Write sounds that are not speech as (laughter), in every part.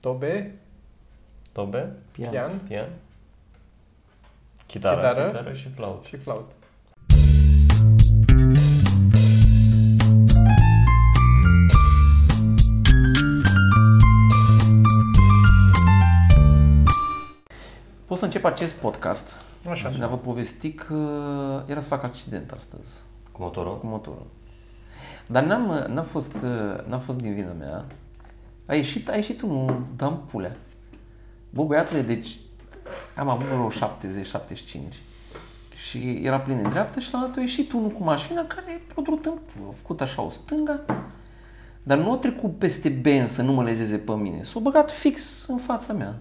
Tobe, Tobe, Pian. pian pian, chitară, Chitară. chitară și flaută. și flaută. Pot să încep acest podcast Așa. și a vă povesti că era să fac accident astăzi Cu motorul? cu motorul. Dar n-am, n-a, fost, n-a fost din vina mea. A ieșit, a ieșit unul, dam pulea. Bă, băiatule, deci am avut vreo 70-75 și era plin în dreapta și la un dat a ieșit unul cu mașina care a durut în pulă. A făcut așa o stânga, dar nu a trecut peste ben să nu mă lezeze pe mine. S-a băgat fix în fața mea.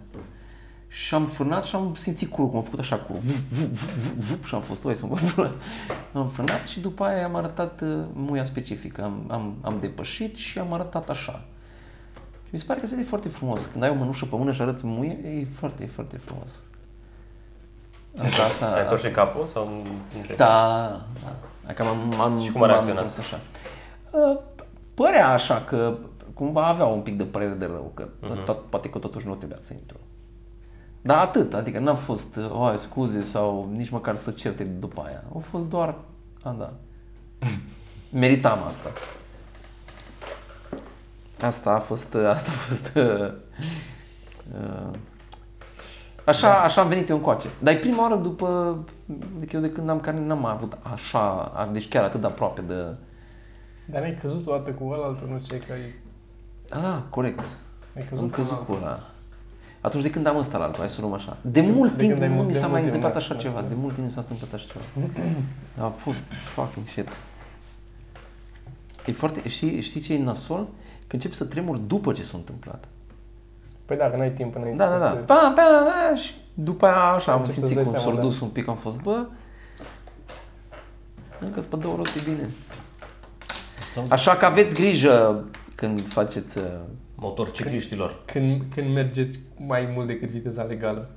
Și am frânat și am simțit curul, cum am făcut așa curul. Vup, vup, vup, vup, vup, și am fost, oi să mă (laughs) pula. Am frânat și după aia am arătat uh, muia specifică. Am, am, am depășit și am arătat așa. Și mi se pare că se vede foarte frumos. Când ai o mânușă pe mână și arăți muie, e foarte, foarte frumos. Asta, asta, Ai întors și capul sau nu? da, da. Adică m-am, am Și cum a m-am reacționat? întors așa. Uh, Părea așa că cumva avea un pic de părere de rău, că Mhm. tot, poate că totuși nu trebuia să intru. Dar atât, adică n-a fost, uh, o, scuze sau nici măcar să certe după aia. A fost doar, a, da. (laughs) Meritam asta. Asta a fost, uh, asta a fost, uh, uh, Așa, așa am venit eu încoace. Dar e prima oară după, adică eu de când am carne n-am mai avut așa, deci chiar atât de aproape de... Dar n-ai căzut o dată cu ăla, nu știu că ai, Ah, corect. ai căzut, Am cu căzut ăla. cu ăla. Atunci de când am ăsta la altul, hai să luăm așa. De mult de timp când ai nu mult- mi de s-a mult mai timp, întâmplat da, așa da, ceva. da. De mult timp nu s-a întâmplat așa ceva. A fost fucking shit. E foarte, știi, știi ce e nasol? Că începi să tremuri după ce s-a întâmplat. Păi da, că n-ai timp înainte Da, da, să da. te- Pa, pa, pa, și după aia așa am Încep să-ți simțit dai cum seama, s-a da. dus un pic, am fost, bă, încă pe două roți e bine. Așa că aveți grijă când faceți... uh, Motor cicliștilor. Când, când mergeți mai mult decât viteza legală.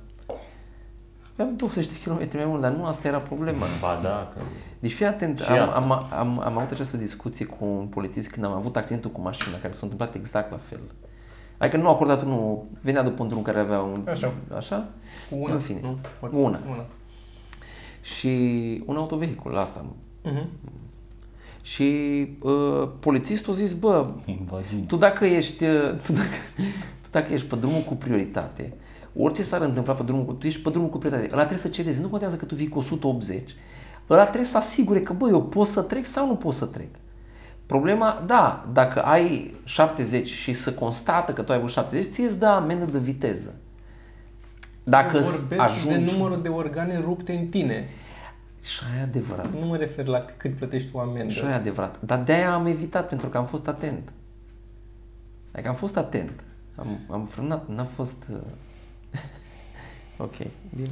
Am 200 de km mai mult, dar nu asta era problema. Ba da, că... Deci fii atent, Și am, asta. am, am, am avut această discuție cu un polițist când am avut accidentul cu mașina, care s-a întâmplat exact la fel. Adică nu a acordat unul, venea după un drum care avea un... Așa. Așa? Cu una, În fine. nu? Una. Una. Și un autovehicul, asta. Mhm. Și uh, polițistul a zis, bă, Vagin. tu dacă ești, uh, tu dacă, tu dacă ești pe drumul cu prioritate, orice s-ar întâmpla pe drumul cu, tu ești pe drumul cu prioritate, ăla trebuie să cedezi, nu contează că tu vii cu 180, ăla trebuie să asigure că, bă, eu pot să trec sau nu pot să trec. Problema, da, dacă ai 70 și se constată că tu ai avut 70, ție îți dă amendă de viteză. Dacă Vorbesc ajungi... de numărul de organe rupte în tine. Și aia e adevărat. Nu mă refer la cât plătești tu amendă. Și aia e adevărat. Dar de-aia am evitat, pentru că am fost atent. Adică am fost atent. Am, am frânat, n-a fost... Uh... (laughs) ok, bine.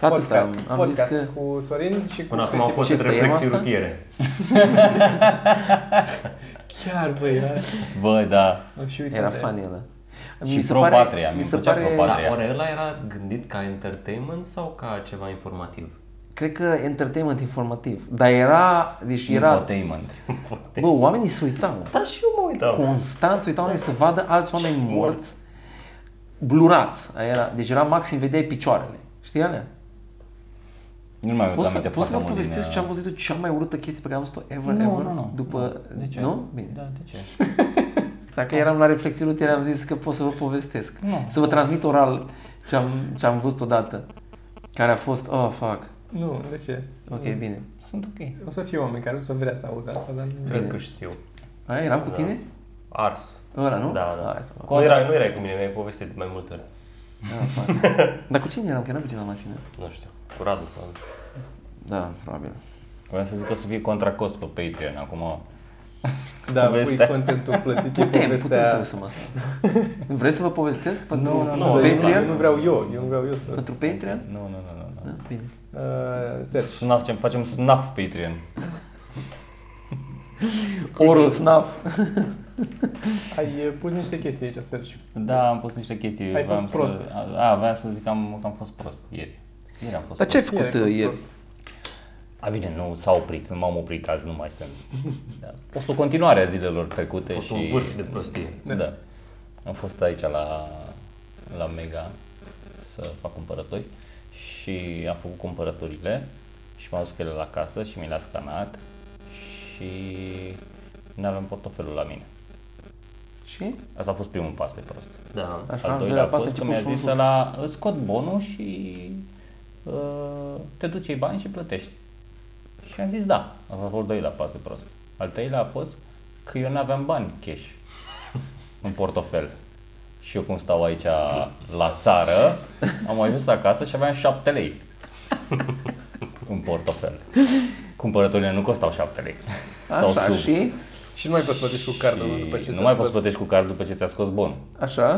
Atât podcast, am, am podcast zis că... cu Sorin și cu Până acum au Cristi. fost Ce, stăiem reflexii asta? rutiere. (laughs) Chiar, băi, ia. Bă, da. am și uitat Era de- funny ăla. Și Pro Patria, mi-mi plăcea Pro Dar Patria. oare ăla era gândit ca entertainment sau ca ceva informativ? Cred că entertainment informativ. Dar era... Deci era... Infotainment. Bă, oamenii se uitau. Da, și eu mă uitam. Constant se uitau oamenii să vadă alți oameni morți, blurați. Aia Era, deci era maxim, vedeai picioarele. Știi alea? Nu mai Poți să, aminte poți să vă foarte mult din, povestesc uh, ce am văzut eu, cea mai urâtă chestie pe care am văzut-o ever, Nu, ever? nu, nu. După... De ce? Nu? Bine. Da, de ce? (laughs) Dacă eram la reflexii rutiere, am zis că pot să vă povestesc. Nu. Să vă transmit oral ce am, ce am văzut odată. Care a fost, oh, fuck. Nu, de ce? Ok, bine. Sunt ok. O să fie oameni care nu să vrea să audă asta, dar nu... Cred că știu. Aia, eram cu Da. Tine? Ars. Ăla, nu? Da, da. Hai să mă... Nu erai, nu erai cu mine, mi-ai povestit de mai multe ori. Da, fuck. (laughs) Dar cu cine eram? Că eram cu cineva la mașină. Nu știu. Cu Radu. probabil. Da, probabil. Vreau să zic că o să fie contra cost pe Patreon acum. Da, Povestea. pui contentul plătit, e Putem, putem să povestea... lăsăm asta. Vreți să vă povestesc pentru Nu, nu, Nu, Nu, eu, Patreon? nu vreau eu, eu nu vreau eu să... Pentru Patreon? Nu, nu, nu, nu. nu. Da, bine. Uh, Sergi, Snuff, ce facem snuff Patreon. Oral snuff. (laughs) (laughs) ai uh, pus niște chestii aici, Sergi. Da, am pus niște chestii. Ai voiam fost prost. Să, a, vreau să zic că am, că am fost prost ieri. Ieri am fost Dar ce ai prost. făcut Ieri ai fost ieri? prost. A, bine, nu s-a oprit, nu m-am oprit azi, nu mai sunt. (laughs) Da. A fost o continuare a zilelor trecute A fost și... un vârf de prostie. Da. Am fost aici la, la Mega să fac cumpărături și am făcut cumpărăturile și m-am dus cu ele la casă și mi le-a scanat și nu aveam portofelul la mine. Și? Asta a fost primul pas de prost. Da. Așa, Al de doilea la a asta fost că început mi-a zis sunt- la îți scot bonul și uh, te duci ei bani și plătești. Și am zis da, asta a fost al doilea pas de prost. Al treilea a fost că eu nu aveam bani cash (laughs) în portofel. Și eu cum stau aici la țară, am ajuns acasă și aveam 7 lei (laughs) în portofel. Cumpărăturile nu costau 7 lei. Stau Așa, sub. și? Și nu mai poți plătești cu cardul Și după ce nu ți-a mai scos. poți plătești cu card după ce ți-a scos bonul. Așa?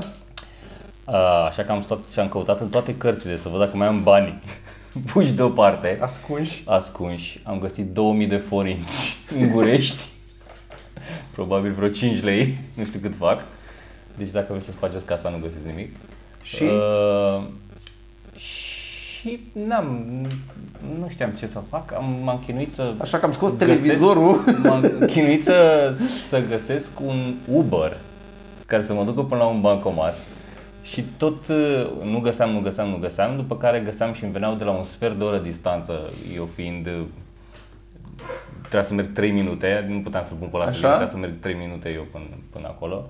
A, așa că am stat și am căutat în toate cărțile să văd dacă mai am bani (laughs) puși deoparte, Ascunși. ascunși. Am găsit 2000 de forinți (laughs) în Gurești, probabil vreo 5 lei, nu știu cât fac. Deci dacă vreți să faceți casa, nu găsiți nimic. Și? Uh, și n-am, nu știam ce să fac, am, m-am chinuit să Așa că am scos găsesc- televizorul. (laughs) M-am chinuit să, să găsesc un Uber care să mă ducă până la un bancomat și tot uh, nu găseam, nu găseam, nu găseam, după care găseam și îmi veneau de la un sfert de oră distanță, eu fiind uh, trebuia să merg 3 minute, nu puteam să pun pe la Așa? să trebuia să merg 3 minute eu până, până acolo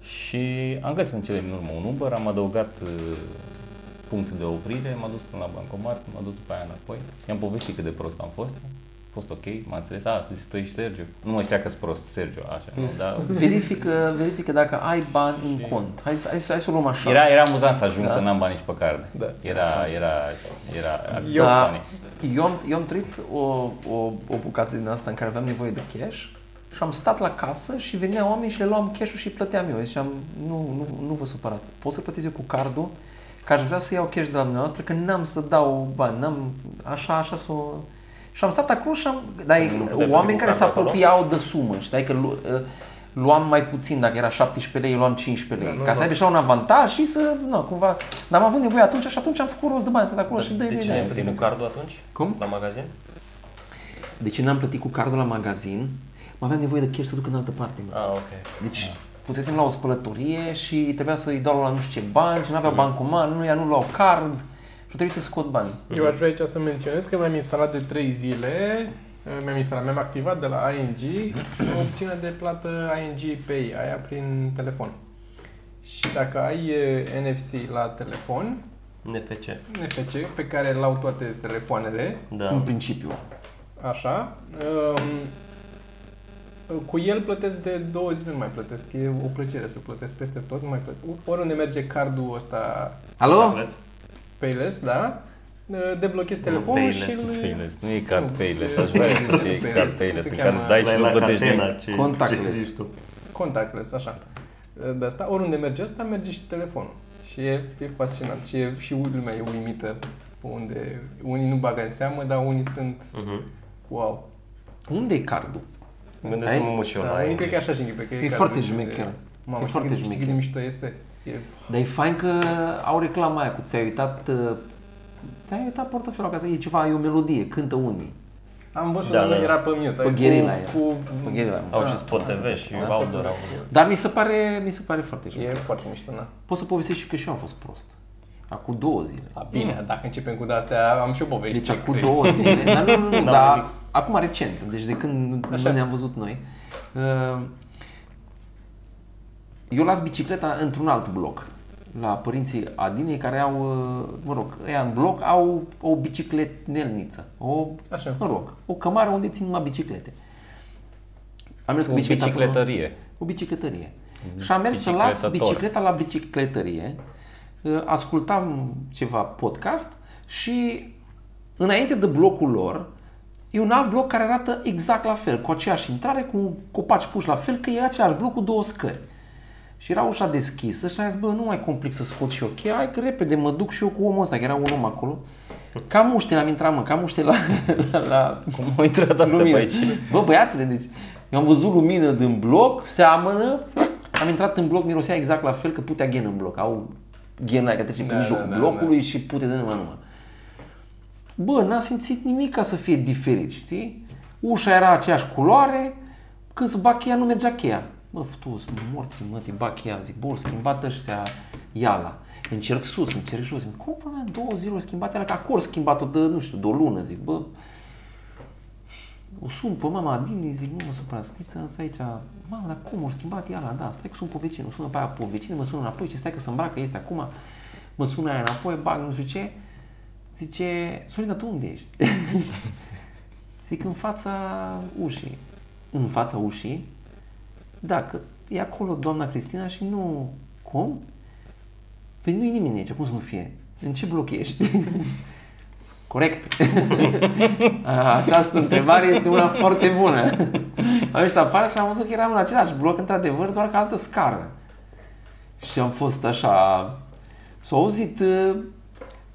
și am găsit în cele din urmă un Uber, am adăugat uh, punct de oprire, m-a dus până la bancomat, m-a dus după aia înapoi, i-am povestit cât de prost am fost, a fost ok, m-a înțeles, a, zis, tu ești Sergiu. Nu mă știa că sunt prost, Sergiu, așa, nu, dar Verifică, verifică dacă ai bani în cont. Hai, să- hai, să- hai să o luăm așa. era, era amuzant să ajung să n-am bani nici pe card. Da. Era, era, era, Eu- era Da, funny. eu, am, eu am trăit o, o, o bucată din asta în care aveam nevoie de cash și am stat la casă și veneau oameni și le luam cash-ul și plăteam eu. Ziceam, nu, nu, nu vă supărați. Pot să plătesc eu cu cardul? Că aș vrea să iau cash de la dumneavoastră, că n-am să dau bani, n-am, așa, așa să o... Și am stat acolo și am... Dar Nu puteai plăti oameni cu care se cardul acolo? apropiau de sumă, știi, că lu, ă, luam mai puțin, dacă era 17 lei, eu luam 15 lei, Da, nu, ca să nu. aibă așa un avantaj și să, nu, cumva, dar am avut nevoie atunci și atunci am făcut rost de bani, stat acolo și de, dă de ce ne-ai plătit cu cardul atunci? Cum? La magazin? De ce n-am plătit cu cardul la magazin? Mă aveam nevoie de cash să duc în altă parte. Mă. Ah, ok. Deci fusesem la o spălătorie și trebuia să-i dau la nu știu ce bani și nu avea bancomat, nu, ea nu luau card și trebuie să scot bani. Eu aș vrea aici să menționez că mi-am instalat de 3 zile, mi-am instalat, mi-am activat de la ING o opțiune de plată ING Pay, aia prin telefon. Și dacă ai eh, NFC la telefon, NPC. NFC, pe care îl au toate telefoanele, În Da. principiu. așa, um, cu el plătesc de două zile, nu mai plătesc, e o plăcere să plătesc peste tot, nu mai plătesc. Oriunde merge cardul ăsta Alo? Ales? Payless, da? Deblochezi telefonul Payless, și îl... Payless, nu e card Nu, Payless, e- aș vrea să nu fie Payless, card se Payless, în cheamă- care dai La și nu la plătești catena, nimic. ce, Contactless. ce zici tu? Contactless, așa. De asta, oriunde merge asta, merge și telefonul. Și e, e fascinant. Și, e, și lumea e uimită unde unii nu bagă în seamă, dar unii sunt Mhm. wow. Unde e cardul? Mă gândesc să mă mut și eu Da, la unii ING. cred că e așa și că E cardul foarte de- șmecher. Mamă, E știi foarte cât- știi cât de șmecher. mișto este? E, Dar e fain că au reclama aia cu ți-ai uitat uh, ți-ai uitat portofelul acasă, e ceva, e o melodie, cântă unii. am văzut, Da, dar nu da. era pe mute. Pe cu- gherila aia. Cu, Pe gherila. Au Da. și Spot TV și Da. outdoor au. Dar mi se pare, mi se pare foarte E șmecher. foarte mișto, na. Pot să povestesc și că și eu am fost prost. Acum două zile. A, bine, dacă începem cu de-astea, am și o poveste. Deci acum crazy. două zile, dar nu, nu, nu, N-am dar nimic. Acum recent, deci de când Așa. nu ne-am văzut noi. uh, Eu las bicicleta într-un alt bloc, la părinții Adinei care au, uh, mă rog, ăia în bloc au o bicicletelniță, o, Așa. mă rog, o cămară unde țin numai biciclete. Am mers cu O bicicleta acolo- bicicletărie. o bicicletărie. Și am mers să las Bicicletator. bicicleta la bicicletărie, uh, ascultam ceva podcast și înainte de blocul lor e un alt bloc care arată exact la fel, cu aceeași intrare, cu copaci puși la fel, că e același bloc cu două scări. Și era ușa deschisă și am zis, bă, nu mai complic să scot și eu cheia, hai că repede mă duc și eu cu omul ăsta, că era un om acolo. Cam uște am intrat, mă, cam uște la, (laughs) la, la Cum au intrat astea pe lumină. aici? Bă, băiatule, deci eu am văzut lumină din bloc, seamănă, am intrat în bloc, mirosea exact la fel că putea ghen în bloc. Au ghena care trece pe Da, mijlocul da, da, blocului și pute de numai numai. Bă, n-am simțit nimic ca să fie diferit, știi? Ușa era aceeași culoare, când să bag cheia nu mergea cheia. Mă, tu, sunt morți, mă, te bag ea. Zic, bă, schimbat ăștia iala. Încerc sus, încerc jos. Zic, cum, bă, două zile au schimbat iala, că acolo schimbat-o de, nu știu, de o lună. Zic, bă, o sun pe mama din zic, nu mă supăra, stiță, asta aici, mamă, dar cum, o schimbat iala, da, stai că sun pe vecină, o sună pe aia pe vecină, mă sună înapoi, ce stai că se îmbracă, este acum, mă sună aia înapoi, bag, nu știu ce, zice, Sorina, tu unde ești? (laughs) Zic, în fața ușii. În fața ușii? Da, că e acolo doamna Cristina și nu... Cum? Păi nu e nimeni aici, cum să nu fie? În ce bloc ești? (laughs) Corect. (laughs) Această întrebare este una foarte bună. Am ieșit afară și am văzut că eram în același bloc, într-adevăr, doar că altă scară. Și am fost așa... S-a auzit uh,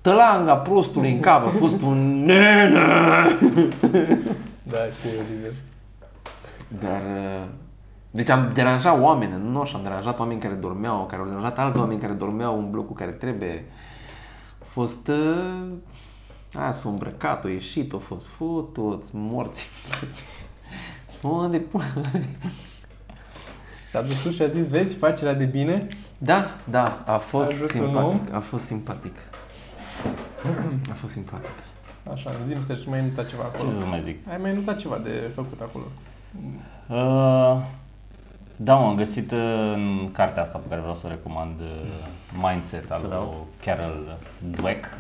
tălanga prostului în cap, a fost un nenă. Da, știu, Oliver. Dar, uh, deci am deranjat oameni, nu așa, am deranjat oameni care dormeau, care au deranjat alți oameni care dormeau în blocul care trebuie. A fost, uh, aia s-a îmbrăcat, a ieșit, a fost fut, toți morți. (laughs) Unde pula? S-a dus sus și a zis, vezi, facerea de bine? Da, da, a fost Ai vrut un simpatic, a fost simpatic. (clears throat) A fost simpatic. Așa, zi să mai ai notat ceva Ce acolo. să mai zic? Ai mai notat ceva de făcut acolo. Uh, da, m-am găsit uh, în cartea asta pe care vreau să o recomand, uh, Mindset al lui Carol Dweck.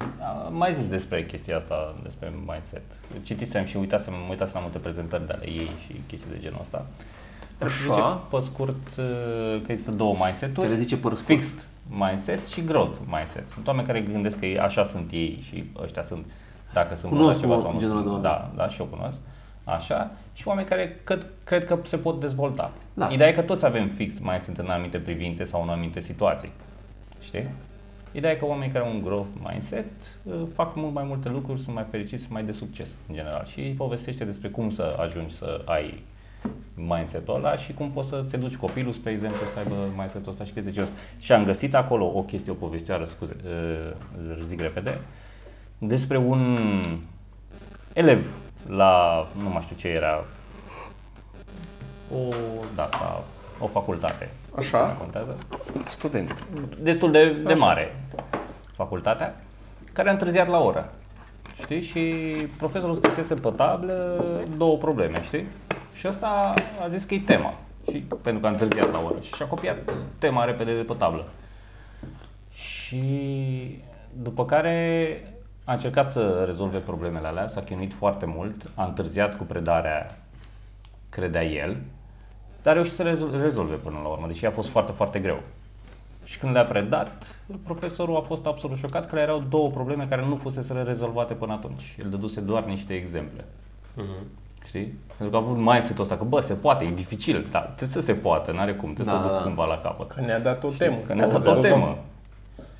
Uh, mai zis despre chestia asta, despre mindset. Citisem și uitasem, mă uitasem la multe prezentări de ale ei și chestii de genul ăsta. Dar Așa. Zice, pe scurt, uh, că există două mindset-uri. Care zice păr scurt. Fixed mindset și growth mindset. Sunt oameni care gândesc că ei, așa sunt ei și ăștia sunt, dacă sunt Cunosc buni la ceva o- sau nu genul sunt. de oameni. Da, da, și eu cunosc. Așa. Și oameni care cred, cred că se pot dezvolta. Da. Ideea e că toți avem fixed mindset în anumite privințe sau în anumite situații. Știi? Ideea e că oamenii care au un growth mindset uh, fac mult mai multe lucruri, sunt mai fericiți, sunt mai de succes în general. Și povestește despre cum să ajungi să ai mindset-ul ăla și cum poți să-ți educi copilul, spre exemplu, să aibă mindset-ul ăsta și chestii de genul ăsta. Și am găsit acolo o chestie, o povestioară, scuze, uh, zic repede, despre un elev la, nu mai știu ce era, o, da, asta, o facultate. Așa. Nu contează Student. destul de, de mare facultatea, care a întârziat la oră. Știi? Și profesorul scrisese pe tablă două probleme, știi? Și ăsta a zis că e tema. Și pentru că a întârziat la oră. Și și-a copiat tema repede de pe tablă. Și după care a încercat să rezolve problemele alea, s-a chinuit foarte mult, a întârziat cu predarea, credea el, dar a reușit să rezol- rezolve până la urmă, deși a fost foarte, foarte greu. Și când le-a predat, profesorul a fost absolut șocat că le erau două probleme care nu fusese rezolvate până atunci. El dăduse doar niște exemple. Știi? Pentru că a avut mindset-ul ăsta că, bă, se poate, e dificil, dar trebuie să se poată, n-are cum, trebuie Da, să o duc da. cumva la capăt. Că ne-a dat o temă. Că ne-a Sau dat o rezolvăm. temă.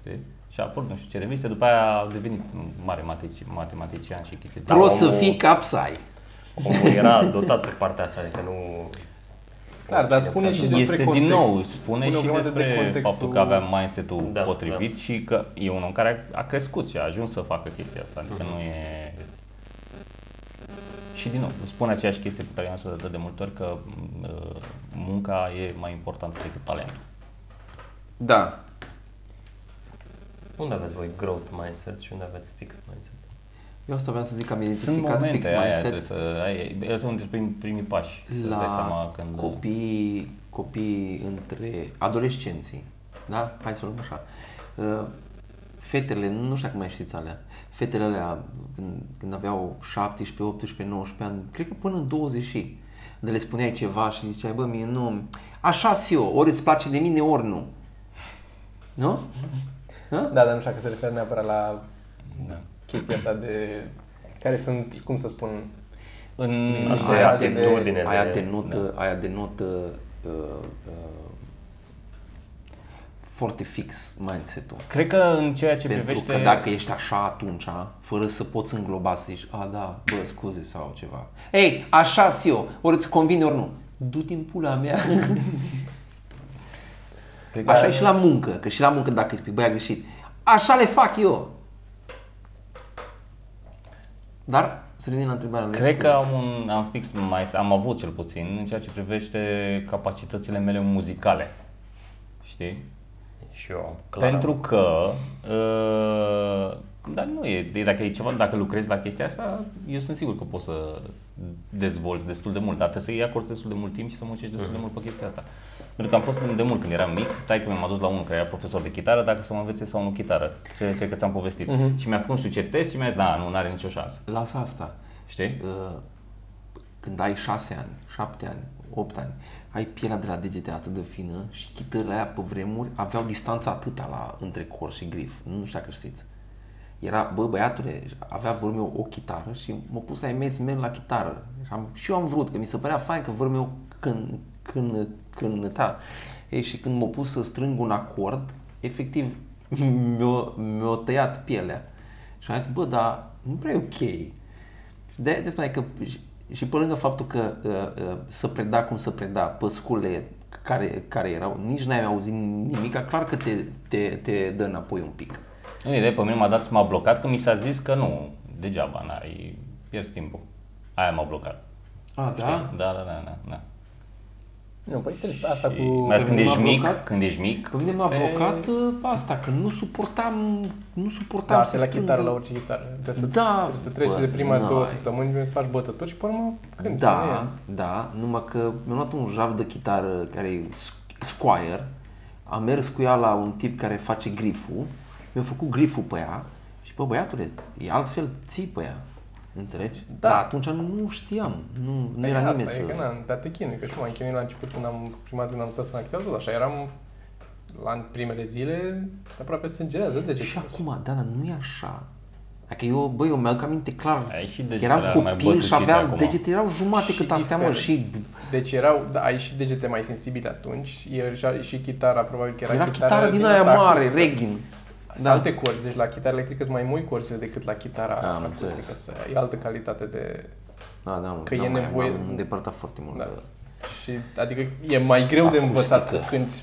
Știi? Și a apărut nu știu ce reviste, după aia a devenit un mare matematici, matematician și chestii de Da, o să omul- fii capsai. Omul era dotat pe partea asta, adică nu... Clar, dar spune și despre este context. din nou, spune, o și grămadă despre de contextul- faptul că avea mindset-ul Da, potrivit și că e un om care a, a crescut și a ajuns să facă chestia asta, adică Mhm. nu e... Și din nou, spune aceeași chestie pe care i-am spus de multe ori, că uh, munca e mai importantă decât talentul. Da. Unde aveți voi growth mindset și unde aveți fixed mindset? Eu asta vreau să zic că am Sunt identificat fix momente aia, trebuie mindset să ai, ele sunt dintre primii, primii pași, să dai seama la când... copii, copii între adolescenții, da? Hai să o luăm așa. Uh, Fetele, nu știu dacă mai știți alea, fetele alea când, când aveau 17, 18, 19 ani, cred că până în 20 și, de le spuneai ceva și ziceai, bă, mie nu, așa si eu, ori îți place de mine, ori nu. Nu? Ha? Da, dar nu știu dacă se referă neapărat la Da. chestia asta de... Care sunt, cum să spun, În, Niște aia, faze de- atitudine aia de- denotă, aia denotă uh, uh, foarte fix mindset-ul. Cred că în ceea ce Pentru privește... că dacă ești așa atunci, fără să poți îngloba, să zici, a, da, bă, scuze sau ceva. Ei, așa si eu, ori îți convine, ori nu. Du-te în pula mea. (laughs) cred că Așa e și la muncă, că și la muncă dacă îi spui, băi, a greșit. Așa le fac eu. Dar Să revenim la întrebarea lui. Cred că am, un, am fix mai, am avut cel puțin în ceea ce privește capacitățile mele muzicale. Știi? Și eu, clar. Pentru că, uh, dar nu e, e, dacă e ceva, dacă lucrezi la chestia asta, eu sunt sigur că poți să dezvolți destul de mult, dar trebuie să iei acord destul de mult timp și să muncești destul de mult pe chestia asta. Pentru că am fost de mult când eram mic, tai că mi-a dus la unul care era profesor de chitară, dacă să mă învețe sau nu chitară. Ce cred că ți-am povestit. Și mi-a făcut nu știu ce test și mi-a zis, da, nu, are nicio șansă. Lasă asta. Știi? Uh, Când ai 6 ani, 7 ani, 8 ani, ai pielea de la degete atât de fină și chitările aia pe vremuri aveau distanța atâta la, între cor și grif. Nu știu dacă știți. Era, bă, băiatule, avea vărul meu o chitară și m-a pus să-i mers merg la chitară. Și, am, și eu am vrut, că mi se părea fain că vărul meu când, când, cânta. Ei, și când m-a pus să strâng un acord, efectiv (laughs) mi-a, mi-a tăiat pielea. Și am zis, bă, dar nu prea e ok. Și de de spune că și- și pe lângă faptul că uh, uh, să preda cum să preda pe scule care, care erau, nici n-ai auzit nimic, clar că te, te, te dă înapoi un pic. Nu, ideea pe mine m-a dat, m-a blocat că mi s-a zis că nu, degeaba, n-ai, pierzi timpul. Aia m-a blocat. A, da? Da, da, da, da. da. Nu, păi treci pe asta Și cu... mai ales când pe mine ești m-a mic, blocat- când ești mic. Pe mine m-a pe- blocat uh, asta, că nu suportam, nu suportam Da, să asta e la strâng- chitară, la orice chitară. Trebuie să, Da, trebuie să treci bă, de prima n-ai. două săptămâni, să faci bătături și pe urmă când Da, da, numai că mi-am luat un jaf de chitară care e Squire, am mers cu ea la un tip care face griful, mi-a făcut griful pe ea și bă băiatule, e altfel ții pe ea. Înțelegi? Da. Dar atunci nu știam, nu, nu Păi era asta nimeni e să... că n-am, dar te chinui, că și m-am chinuit la început când am, prima dată când am învățat să mă chitară, tot așa, eram la primele zile, aproape sângerează degetele. Și acum, da, dar nu e așa. Adică eu, băi, eu mi-aduc aminte clar, Ai și degetele eram alea mai copil și bătucite aveam, acum. degetele erau jumate Și cât astea, mă, diferit. și Deci erau, da, ai și degete mai sensibile atunci, e, și, și chitara, probabil că era, era chitară din aia asta mare, acustică. Regin. Sunt Da. alte corzi, deci la chitară electrică sunt mai mult corzi decât la chitara Da, am acustică, înțeles. să, e altă calitate de... Da, da, mă, Că da, e mai- nevoie- M-am îndepărtat foarte mult. Da. de- Și, adică e mai greu de învățat să Acustică. cânti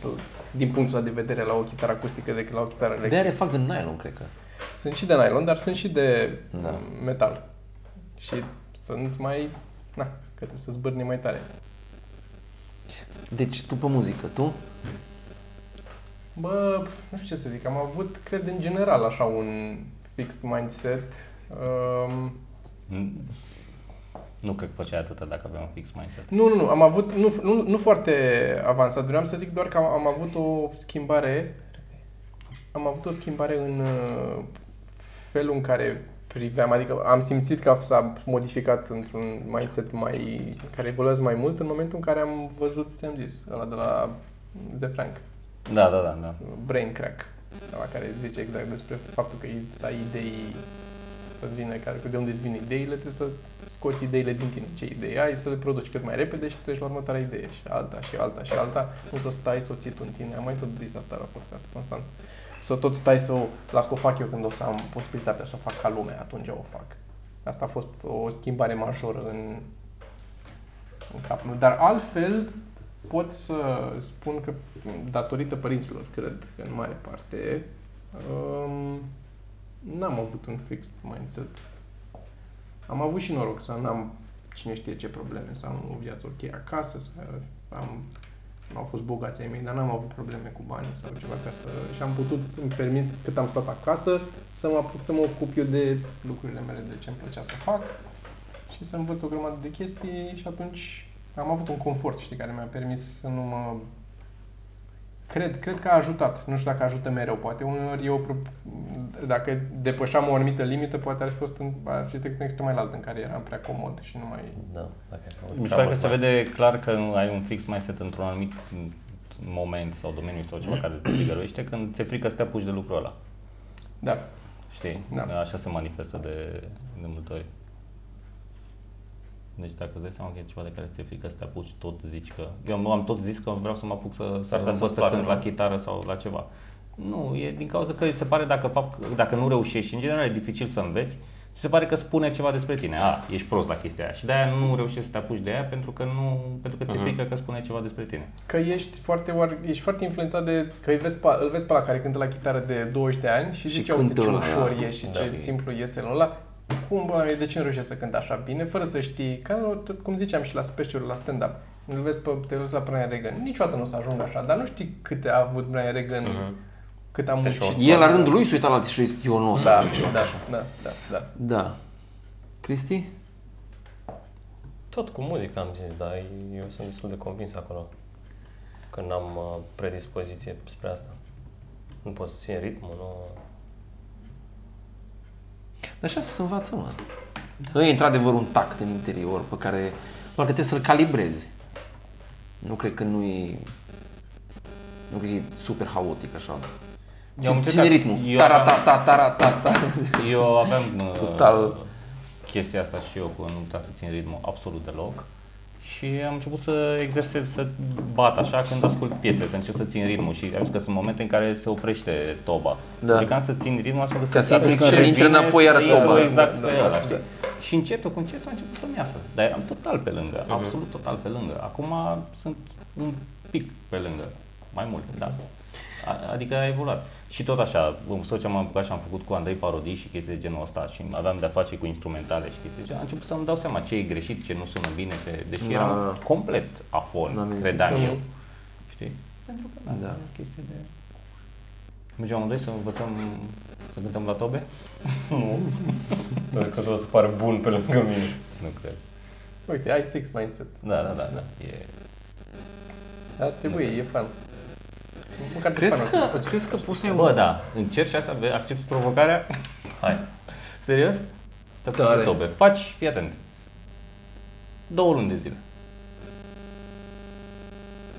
din punctul ăsta de vedere la o chitară acustică decât la o chitară De electrică. aia le fac de nylon, cred că. Sunt și de nylon, dar sunt și de Da. da. metal. Și sunt mai... Na, că trebuie să zbârni mai tare. Deci tu pe muzică, tu? Bă, pf, nu știu ce să zic, am avut, cred, în general, așa un fixed mindset. Um, Nu- Nu cred că făceai atâta dacă aveam un fix mindset. nu, nu, nu, am avut, nu, nu, nu foarte avansat, vreau să zic doar că am, am avut o schimbare, am avut o schimbare în uh, felul în care priveam, adică am simțit că s-a modificat într-un mindset mai, care evoluează mai mult în momentul în care am văzut, ți-am zis, ăla de la The Frank. Da, da, da, da. brain crack, la care zice exact despre faptul că să ai idei, să-ți vină, care, de unde îți vin ideile, trebuie să scoți ideile din tine. Ce idei ai, să le produci cât mai repede și treci la următoarea idee și alta și alta și alta, nu să stai să o ții tu în tine. Am mai tot zis asta la podcast constant. Să tot stai să o las că o fac eu când o să am posibilitatea să o fac ca lumea, atunci o fac. Asta a fost o schimbare majoră în, în capul meu. Dar altfel, pot să spun că datorită părinților, cred, în mare parte, um, n-am avut un fixed mindset. Am avut și noroc să n-am cine știe ce probleme, să am o viață ok acasă, să am nu au fost bogați ai mei, dar n-am avut probleme cu bani sau ceva ca să... Și am putut să-mi permit, cât am stat acasă, să mă apuc să mă ocup eu de lucrurile mele, de ce îmi plăcea să fac și să învăț o grămadă de chestii și atunci am avut un confort, știi, care mi-a permis să nu mă... Cred, cred că a ajutat. Nu știu dacă ajută mereu. Poate uneori eu, pro- dacă depășeam o anumită limită, poate ar fi fost în, ar fi trecut în extrem mai alt în care eram prea comod și nu mai... Da, dacă Mi se pare că se vede clar că ai un fix mindset într-un anumit moment sau domeniu sau ceva care te trigăruiește când ți-e frică să te apuci de lucrul ăla. Da. Știi? Da. Așa se manifestă de, de multe ori. Deci dacă îți dai seama că e ceva de care ți-e frică să te apuci, tot zici că... Eu am tot zis că vreau să mă apuc să, să, Dar ca învăț să-ți să placă, cânt nu? la chitară sau la ceva. Nu, e din cauza că se pare dacă, fac, dacă nu reușești, și în general e dificil să înveți, ți se pare că spune ceva despre tine. A, ești prost la chestia aia. Și de-aia nu reușești să te apuci de ea pentru că, nu, pentru că ți-e Mhm. frică că spune ceva despre tine. Că ești foarte, oar- ești foarte influențat de... Că îl vezi, pe, îl vezi pe la care cântă la chitară de 20 de ani și Și zice, uite cântă ce ăla, ușor da. e și Da. ce simplu este el ăla. Cum, bă, de ce nu reușește să cânte așa bine, fără să știi, ca tot cum ziceam și la special la stand-up, îl vezi pe, te vezi la Brian Regan, niciodată nu o să ajungă așa, dar nu știi câte a avut Brian Regan, Mhm. cât a muncit. Ești El la rândul lui se uita la alții și a zis, eu nu o să Da, ajung și eu. da, da, da, da. Da. Cristi? Tot cu muzica am zis, dar eu sunt destul de convins acolo. Că n-am uh, predispoziție spre asta. Nu pot să țin ritmul, nu... Dar și asta se învață, mă. E într-adevăr un tact în interior pe care parcă trebuie să-l calibrezi. Nu cred că nu e... Nu cred că e super haotic așa. Eu am Ține încercat- ritmul. eu Tara, am- ta, ta, tara, ta, ta. Eu aveam uh, Total. chestia asta și eu, că nu puteam să țin ritmul absolut deloc. Și am început să exersez, să bat așa când ascult piese, să încerc să țin ritmul și am zis că sunt momente în care se oprește toba. Da. Încercam să țin ritmul astfel Ca încât să intri atunci și când intre revine înapoi să iară intru toba. Exact Da, pe da, ăla, da. știi? Și încetul cu încetul a început să-mi iasă. Dar eram total pe lângă, absolut total pe lângă. Acum sunt un pic pe lângă, mai mult, da. A- Adică a evoluat. Și tot așa, în tot ce am apucat și am făcut cu Andrei parodii și chestii de genul ăsta și aveam de-a face cu instrumentale și chestii de genul, am început să-mi dau seama ce e greșit, ce nu sună bine, ce... deși Da. eram complet afon, N-am credeam Mhm. eu. Știi? Pentru că, da, Da. da. e o chestie de... Mergem amândoi să învățăm să cântăm la tobe? Pentru că o să pară bun pe lângă mine. Nu cred. Uite, ai fix mindset. Da, da, da, da. E... Dar trebuie, e fun. Măcar de Crezi fun că, acum. crezi că poți să ai Bă, da, încerci și asta, vei- accepti provocarea? Hai. Serios? Stă cu Tare. tobe. Faci, fii atent. Două luni de zile.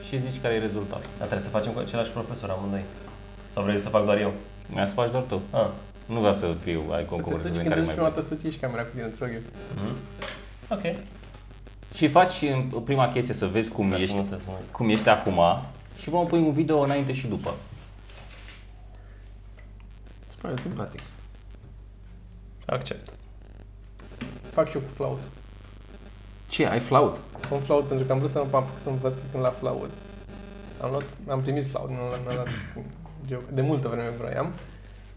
Și zici care e rezultatul. Dar trebuie să facem cu același profesor amândoi. Sau vrei să fac doar eu? Mi-a să faci doar tu. Ah. Nu vreau să fiu, ai Să te concurs duci în când care duci mai prima bun. dată să-ți ieși camera cu tine, te rog eu. Mhm. Ok. Și faci în prima chestie să vezi cum Ca să ești, nu te să nu uit. cum ești acum și vom pui un video înainte și după. Îți pare simpatic. Accept. Fac și eu cu flaut. Ce, ai flaut? Un flaut pentru că am vrut să mă apuc să învăț să cânt la flaut. Am, luat, am primit flaut, nu l-am luat geo- de multă vreme vroiam.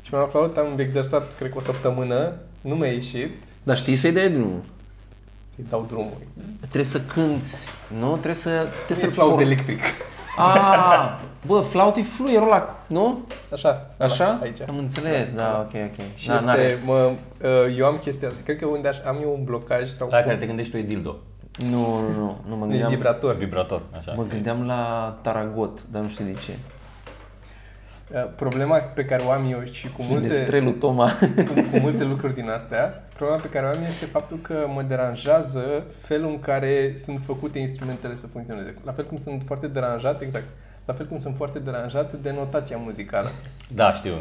Și mi-am luat flaut, am exersat, cred că o săptămână, nu mi-a ieșit, Dar știi să-i dai drumul. să-i dau drumul. Trebuie să cânti, nu? Trebuie să... Nu Trebuie e să flaut electric. Ah, bă, flautul e fluierul ăla, nu? Așa, Așa? aici. Am înțeles, da, ok, ok. Și Da, este, n-are- mă, uh, eu am chestia asta, cred că unde aș, am eu un blocaj sau La care te gândești tu e dildo. Nu, nu, nu, nu mă e gândeam, vibrator. Vibrator, așa. mă gândeam la Taragot, dar nu știu de ce. Uh, Problema pe care o am eu și cu multe, Finestrelul Toma. cu, cu multe lucruri din astea, problema pe care o am este faptul că mă deranjează felul în care sunt făcute instrumentele să funcționeze. La fel cum sunt foarte deranjat, exact, la fel cum sunt foarte deranjat de notația muzicală. Da, știu.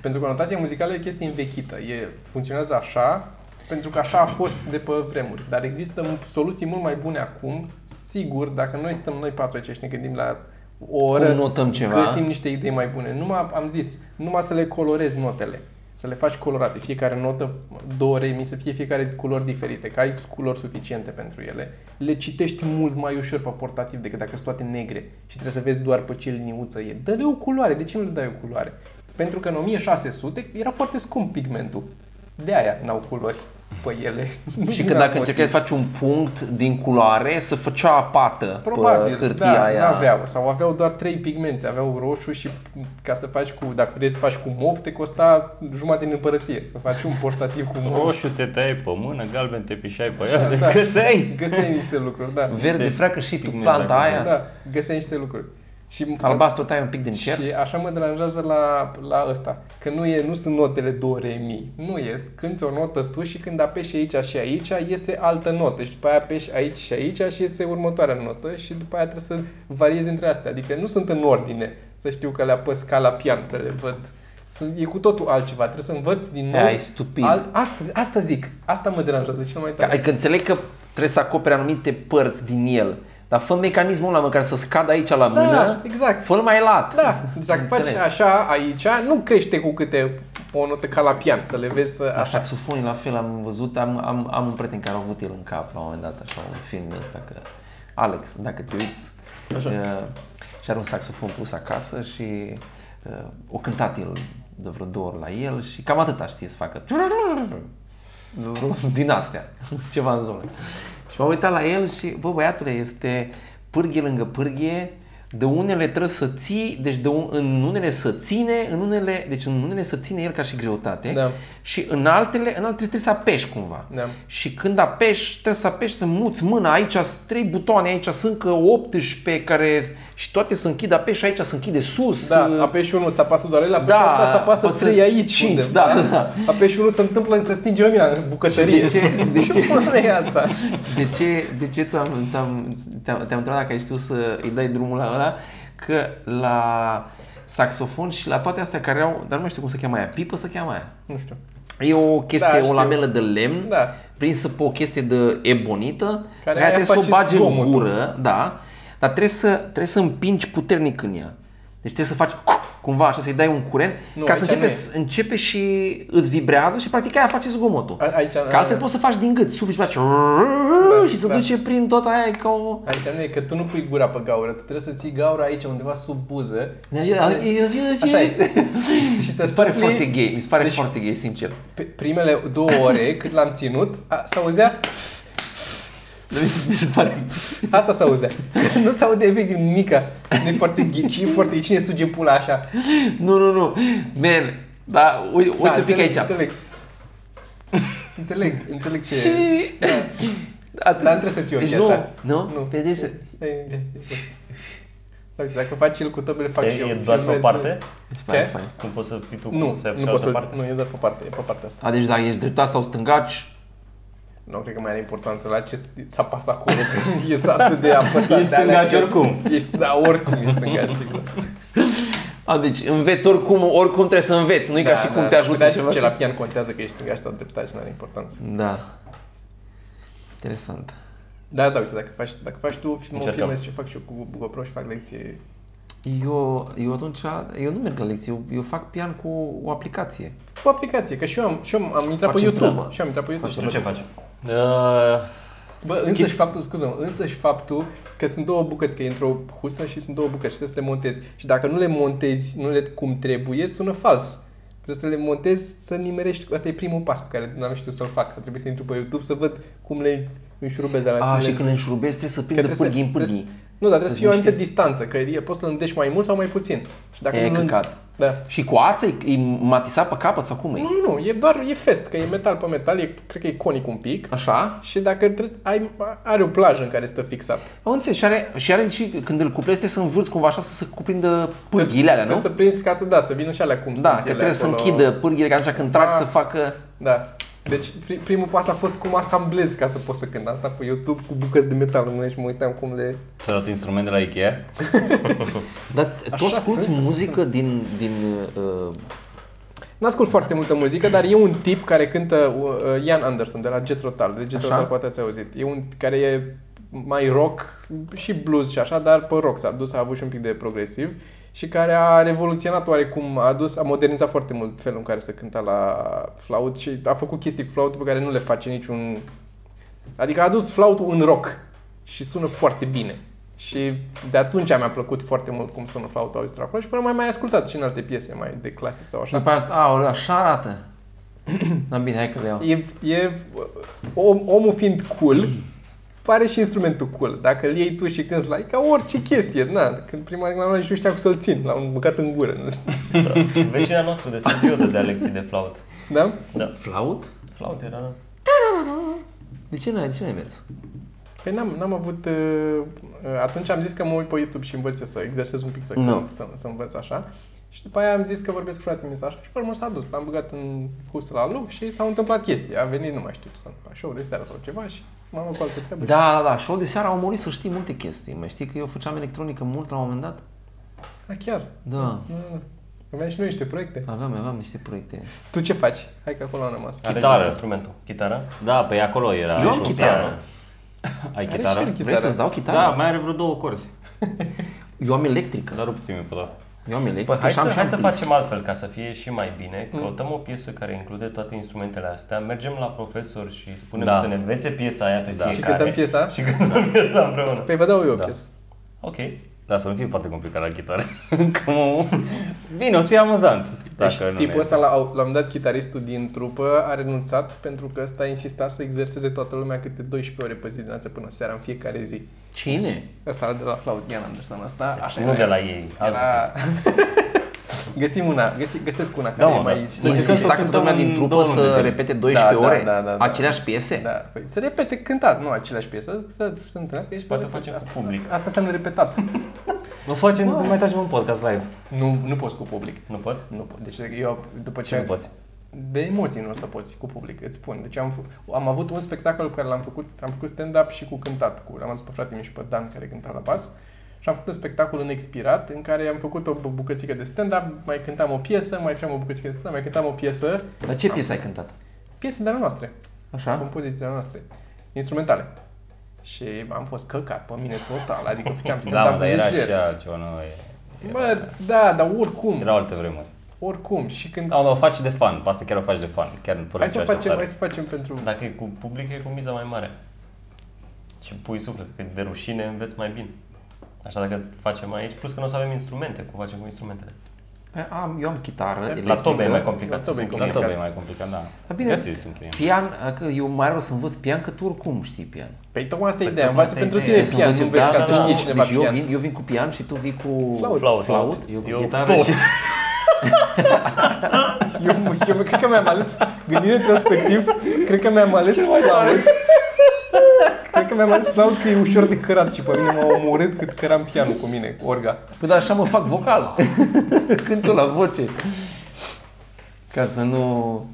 Pentru că notația muzicală e o chestie învechită. E, funcționează așa, pentru că așa a fost de pe vremuri. Dar există soluții mult mai bune acum. Sigur, dacă noi stăm noi patru aici și ne gândim la o oră, Cum notăm ceva? găsim niște idei mai bune. Numai, am zis, numai să le colorezi notele. Să le faci colorate. Fiecare notă, două remi, să fie fiecare culori diferite, că ai culori suficiente pentru ele. Le citești mult mai ușor pe portativ decât dacă sunt toate negre și trebuie să vezi doar pe ce liniuță e. Dă-le o culoare. De ce nu le dai o culoare? Pentru că în 1600 era foarte scump pigmentul. De aia n-au culori pe ele. (laughs) și Din că alt dacă motiv. încercai să faci un punct din culoare, să făcea apată Probabil, pe hârtia da, aia. aveau Sau aveau doar trei pigmente. Aveau roșu și ca să faci cu, dacă vrei să faci cu mov, te costa jumătate din împărăție. Să faci un portativ cu mov. Roșu te tai pe mână, galben te pișai pe Așa, ea, da. găseai! Găseai niște lucruri, da. Verde, freacă și tu pigment planta acolo. aia. Da, găseai niște lucruri. Și Albastru tai un pic din cer. Și așa mă deranjează la, la ăsta. Că nu, e, nu sunt notele do, re, mi. Nu e. Cânti o notă tu și când apeși aici și aici, iese altă notă. Și după aia apeși aici și aici și iese următoarea notă și după aia trebuie să variezi între astea. Adică nu sunt în ordine. Să știu că le apăs ca la pian, să le văd. Sunt, e cu totul altceva. Trebuie să învăț din nou. Aia e stupid. Alt, asta, asta zic. Asta mă deranjează cel mai Că, tare. adică înțeleg că trebuie să acopere anumite părți din el, dar fă mecanismul ăla măcar să scadă aici la Da, mână, exact. fă mai lat. Da, deci dacă faci Înțeles. așa aici, nu crește cu câte o notă ca la pian, să le vezi să, La așa. saxofonii la fel am văzut, am, am, am un prieten care a avut el în cap la un moment dat, așa, un film ăsta, că Alex, dacă te uiți, Așa. uh, și are un saxofon pus acasă și uh, o cântat el de vreo două ori la el și cam atâta știe să facă. din astea, (laughs) ceva în zonă. Și m-am uitat la el și, bă, băiatule, este pârghie lângă pârghie, de unele trebuie să ții, deci de un, în unele să ține, în unele, deci în unele să ține el ca și greutate Da. și în altele, în altele trebuie să apeși cumva. Da. Și când apeși, trebuie să apeși să muți mâna, aici sunt trei butoane, aici sunt încă 18 care și toate se închid, apeși aici se închide sus. Da, apeși unul, ți apasă doar el, apeși Da, asta, să apasă apasă trei aici. cinci, unde, da, da. Apeși unul, se întâmplă să stinge lumina în bucătărie. De ce- (laughs) de ce- Ce e asta? De ce, de ce ți-am, ți-am, te-am, te-am întrebat dacă ai știut să îi dai drumul la ăla? Că la saxofon și la toate astea care au, dar nu mai știu cum se cheamă aia, pipă se cheamă aia. Nu știu. E o chestie, Da, o știu. lamelă de lemn, Da. prinsă pe o chestie de ebonită, Care care aia trebuie să o face bagi în zgomotul. gură, da, dar trebuie să, trebuie să împingi puternic în ea. Deci trebuie să faci cumva așa, să-i dai un curent, Nu, ca să aici începe, nu e. să- începe și îți vibrează și practic aia face zgomotul. A- aici- Că altfel poți să faci din gât, sufli și faci și se da. duce prin tot aia e ca o... Aici nu e că tu nu pui gura pe gaură, tu trebuie să ții gaura aici undeva sub buză. și să- Așa e. (laughs) și să Mi se pare sufli- foarte gay, mi se pare Deci- foarte gay, sincer. Pe primele două ore cât l-am ținut, a, se auzea, Mi se, mi se pare... asta se auzea. nu se aude efectiv nimica. Nu e foarte ghici, foarte cine suge pula așa. Nu, nu, nu. Man, da, uite, uite Da, un pic înțeleg, aici. Înțeleg. Înțeleg, înțeleg ce... Da, Dar nu trebuie să ții deci ochii nu, așa. nu, Nu. Pe de ce? Uite, Dacă faci el cu tăbele, fac E, și eu. e doar pe o Filmez- parte? Mi se pare Ce? fain. Nu poți să fii tu Nu, să ai nu pot să parte? Nu, e doar pe parte, e pe partea asta. A, deci dacă ești dreptat sau stângaci, Nu cred că mai are importanță la ce s- apasă acolo, că e atât de apăsat. E de alea stângaci că- oricum. Ești, da, oricum e stângaci, exact. (laughs) a, deci înveți oricum, oricum trebuie să înveți, nu e ca și cum te ajută da, ceva. Ce la pian contează că ești stângaci sau dreptaci, nu are importanță. Da. Interesant. Da, da, uite, dacă faci, dacă faci tu, mă Încercăm. filmezi și fac și eu cu GoPro și fac lecție. Eu, eu atunci, eu nu merg la lecții, eu, eu fac pian cu o aplicație. Cu aplicație, că și eu am, și eu am intrat pe Facem YouTube. treabă. Și eu am intrat pe YouTube. Tu ce faci? Uh, Bă, însăși faptul, scuză însăși faptul că sunt două bucăți, că e într-o husă și sunt două bucăți și trebuie să le montezi. Și dacă nu le montezi, nu le cum trebuie, sună fals. Trebuie să le montezi, să nimerești. Asta e primul pas pe care n-am știut să-l fac. Că trebuie să intru pe YouTube să văd cum le înșurubez. Dar A, cum și le... când înșurubezi trebuie să că prindă trebuie pârghii în trebuie pârghii. Nu, dar trebuie să Să fie o anumită niște- distanță, că e, poți să-l îndești mai mult sau mai puțin. Și dacă E nu căcat. Da. Și cu ață e, e matisat pe capăt sau cum e? Nu, nu, nu, e doar, e fest, că e metal pe metal, e, cred că e conic un pic. Așa? Și dacă trebuie, ai, are o plajă în care stă fixat. Am înțeles. Și are, și are și când îl cuplezi trebuie să învârți cumva așa să se cuprindă pârghiile alea, nu? Trebuie să prinzi ca să, da, să vină și alea cum Da, sunt că ele trebuie să acolo. închidă pârghile ca atunci când tragi Da. să facă... Da. Deci pri- primul pas a fost cum asamblez ca să pot să cânt asta pe YouTube cu bucăți de metal în mână și mă uitam cum le... Ți-a dat instrument de la Ikea? (laughs) Dar tu Așa asculti sunt. muzică din... din uh, Nu ascult foarte multă muzică, dar e un tip care cântă uh, Ian Anderson de la Jet Rotal. De Jet Așa? Rotal poate ați auzit. E un care e mai rock și blues și așa, dar pe rock s-a dus, a avut și un pic de progresiv și care a revoluționat oarecum, a adus, a modernizat foarte mult felul în care se cânta la flaut și a făcut chestii cu flautul pe care nu le face niciun... Adică a adus flautul în rock și sună foarte bine. Și de atunci mi-a plăcut foarte mult cum sună flautul auzit acolo și până mai mai ascultat și în alte piese mai de clasic sau așa. după asta, a, așa arată. (clears throat) Da, bine, hai că le iau. E, e om, omul fiind cool, pare și instrumentul cool. Dacă îl iei tu și cânti la e ca orice chestie. Na, când prima dată l-am luat și nu știam cum să-l țin. L-am băgat în gură. (laughs) Vecina noastră de studio dădea lecții de flaut. Da? Da. Flaut? Flaut era, da. De ce n-ai, de ce n-ai mers? Păi n-am, n-am avut... Uh, uh, atunci am zis că mă uit pe YouTube și învăț eu să exersez un pic să, Nu. cânt, să, să învăț așa. Și după aia am zis că vorbesc cu fratele meu așa și pe urmă s-a dus. L-am băgat în husă la lui și s-au întâmplat chestii. A venit, nu mai știu ce s-a întâmplat, show de seară sau ceva și m-am luat cu alte treabă. Da, da, da, show de seară au murit să știi multe chestii. Mai știi că eu făceam electronică mult la un moment dat? A, chiar? Da. Mm. Aveam și noi niște proiecte. Aveam, aveam niște proiecte. Tu ce faci? Hai că acolo am rămas. Alegeți Chitară. instrumentul. Chitară? Da, pe acolo era. eu am și un chitară. pian. Ai Are chitară? și el Vrei să-ți dau chitară? Da, mai are vreo două corzi. Eu am electrică. Dar rup filme pe doar. Eu am Păi electrică hai și să, am și hai să amplific. facem altfel ca să fie și mai bine. Mm. Căutăm o piesă care include toate instrumentele astea, mergem la profesor și spunem Da. să ne învețe piesa aia pe Da. fiecare. Și cântăm piesa? Și cântăm piesa împreună. Păi vă dau eu o Da. piesă. Ok. Dar să nu fie foarte complicat la chitară. Că (laughs) mă... Bine, o să fie amuzant. Deci Dacă nu tipul ne- ăsta, la, la un moment dat, chitaristul din trupă a renunțat pentru că ăsta insista să exerseze toată lumea câte 12 ore pe zi dimineața până seara, în fiecare zi. Cine? Ăsta de la Flaut, Ian Anderson, ăsta, așa Nu era. de la ei, altă Era... (laughs) chestie. Găsim una, găsi, găsesc una Da, care mă, e mai... da. Să încercăm să Insista cântăm toată lumea din în trupă două luni de să zile. repete 12 Da, da, ore da, da, da. aceleași piese? Da, păi să repete cântat, nu aceleași piese, să se întâlnească și să Poate repete. facem asta. cu public. Asta înseamnă repetat. Nu facem, nu mai tragem un podcast live. nu, nu poți cu public. Nu poți? Nu pot. Deci eu, după ce... Ce nu poți? De emoții nu o să poți cu public, îți spun. Deci am, f- am avut un spectacol pe care l-am făcut, am făcut stand-up și cu cântat. Cu, l-am adus pe fratele meu și pe Dan, care cânta la bas. Și am făcut un spectacol în expirat, în care am făcut o bu- bucățică de stand-up, mai cântam o piesă, mai făceam o bucățică de stand-up, mai cântam o piesă. Dar ce piesă ai cântat? Piese de ale noastre, Așa? compozițiile noastre, instrumentale. Și am fost căcat pe mine total, adică (laughs) făceam Da, stand-up mă, dar era lejer. și altceva, nu e... Bă, da, dar oricum, Erau alte vremuri. oricum. Și când... Da, dar o faci de fan, pe asta chiar o faci de fan, chiar fără Hai să, nicio facem, hai așteptare. să facem pentru... Dacă e cu public, e cu miza mai mare. Și pui suflet, că de rușine înveți mai bine. Așa dacă facem aici, plus că nu o să avem instrumente, cum facem cu instrumentele. Păi Am, eu am chitară La electrică. tobe e mai complicat. La tobe e să La închiriem. complicat. tot e mai complicat, da. Dar bine, Găsiți un client. Pian, că eu mai rău să învăț pian, că tu oricum știi pian. Păi tocmai asta e Păi ideea, tocmai învață asta e pentru ideea. tine Trebuie pian, să nu învăț înveți eu, ca să da, știe da, cineva Deci eu pian. vin, eu vin cu pian și tu vii cu Flaut. Flaut. flaut. Eu cu Eu chitară două. și... (laughs) Eu, eu cred că mi-am ales, gândind retrospectiv, cred că mi-am ales flaut. Cred că mi-am ales flaut că e ușor de cărat și pe mine m-a omorât cât căram pianul cu mine, cu orga. Păi da, așa mă fac vocal. (laughs) Cânt la voce. Ca să nu...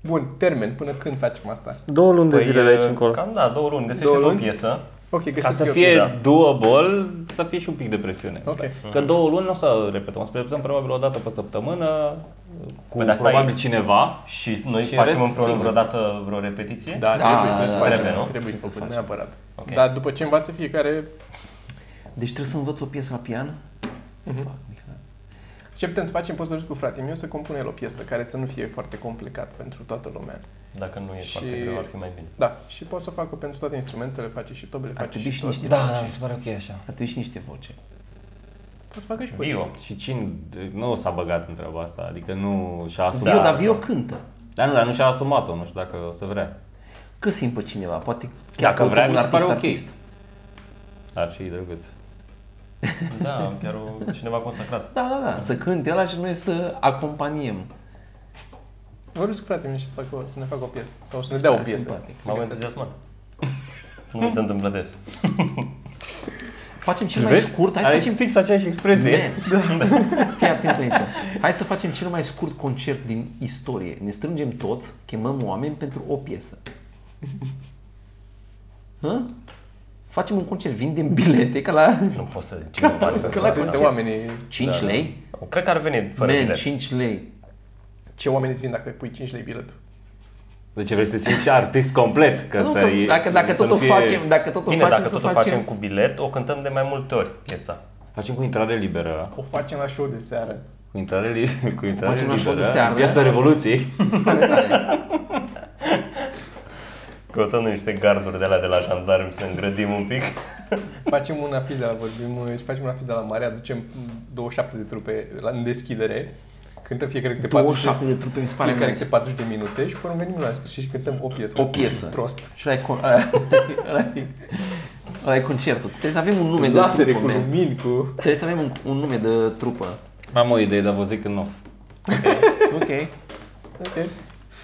Bun, termen, până când facem asta? Două luni de Păi, zile de aici uh, încolo. Cam da, două luni. Găsește Două două luni? piesă. Ok, găsesc Ca să eu fie piesa. doable, să fie și un pic de presiune. Ok. Că două luni nu o să repetăm, o să repetăm probabil o dată pe săptămână, cu Păi de asta probabil e- cineva. Și noi Și facem restul împreună singur. vreodată vreo repetiție? Da, Da, trebuie, da, trebuie să da, facem, trebuie, nu? trebuie Trebuie să făcut, facem. neapărat. Ok. Dar după ce învață fiecare, Deci trebuie să învăț o piesă la pian? Mhm. Fac, Mihai. ce putem să facem, poți să cu fratele meu să compune el o piesă care să nu fie foarte complicat pentru toată lumea. Dacă nu e Și- foarte greu, ar fi mai bine. Da, și pot să facă pentru toate instrumentele, face și tobele, Ar face trebui și și tot. niște Da, voce. da, mi se pare ok așa. Ar trebui și niște voce. Poți să facă și voce. Vio. Și cine nu s-a băgat în treaba asta, adică nu și-a asumat. Vio, dar da. Vio cântă. Dar nu, dar nu și-a asumat-o, nu știu dacă o să vrea. Găsim pe cineva, poate chiar Dacă căutăm vrea, un mi se pare artist, ok. artist. Ar fi drăguț. Da, chiar o, cineva consacrat. Da, da, da, să cânte ăla și noi să acompaniem. Vorbiți cu fratele meu și să, facă, o- să ne facă o piesă. Sau să ne dea o piesă. Simpatic. M-am entuziasmat. Nu mi se întâmplă des. Facem cel mai scurt, hai să Are facem... fix aceeași expresie. Man, Fii atent aici. Hai să facem cel mai scurt concert din istorie. Ne strângem toți, chemăm oameni pentru o piesă. Hă? Facem un concert, vindem bilete ca la Nu pot să cine bani să Că la se Sunt concert. oamenii... 5 Da. lei. Cred că ar veni fără Man, bilet. 5 lei. Ce oameni îți vin dacă pui 5 lei biletul? Deci vrei să te simți și artist complet. Că Nu, să că dacă, dacă să tot nu o fie- facem, dacă tot o Bine, facem, dacă să tot o facem... facem cu bilet, o cântăm de mai multe ori piesa. Facem cu intrare liberă. O facem la show de seară. Cu intrare, li- cu intrare Facem la liberă. show de seară. Piața Revoluției. (laughs) Pare tare. Căutăm niște garduri de la de la jandarmi să îngrădim un pic. Facem un afiș de la vorbim și facem un afiș de la mare, aducem 27 de trupe la, în deschidere, cântăm fiecare câte 40 27 de trupe, mi se pare fiecare nice. câte 40 de minute și până venim la sfârșit și cântăm o piesă. O piesă. Prost. Și ăla (laughs) e, con- ăla- ăla e- ăla e concertul. Trebuie să avem un nume de Lasere trupă, cu man. lumini, cu... Trebuie să avem un, un nume de trupă. Am o idee, dar vă zic în off. Ok. Ok.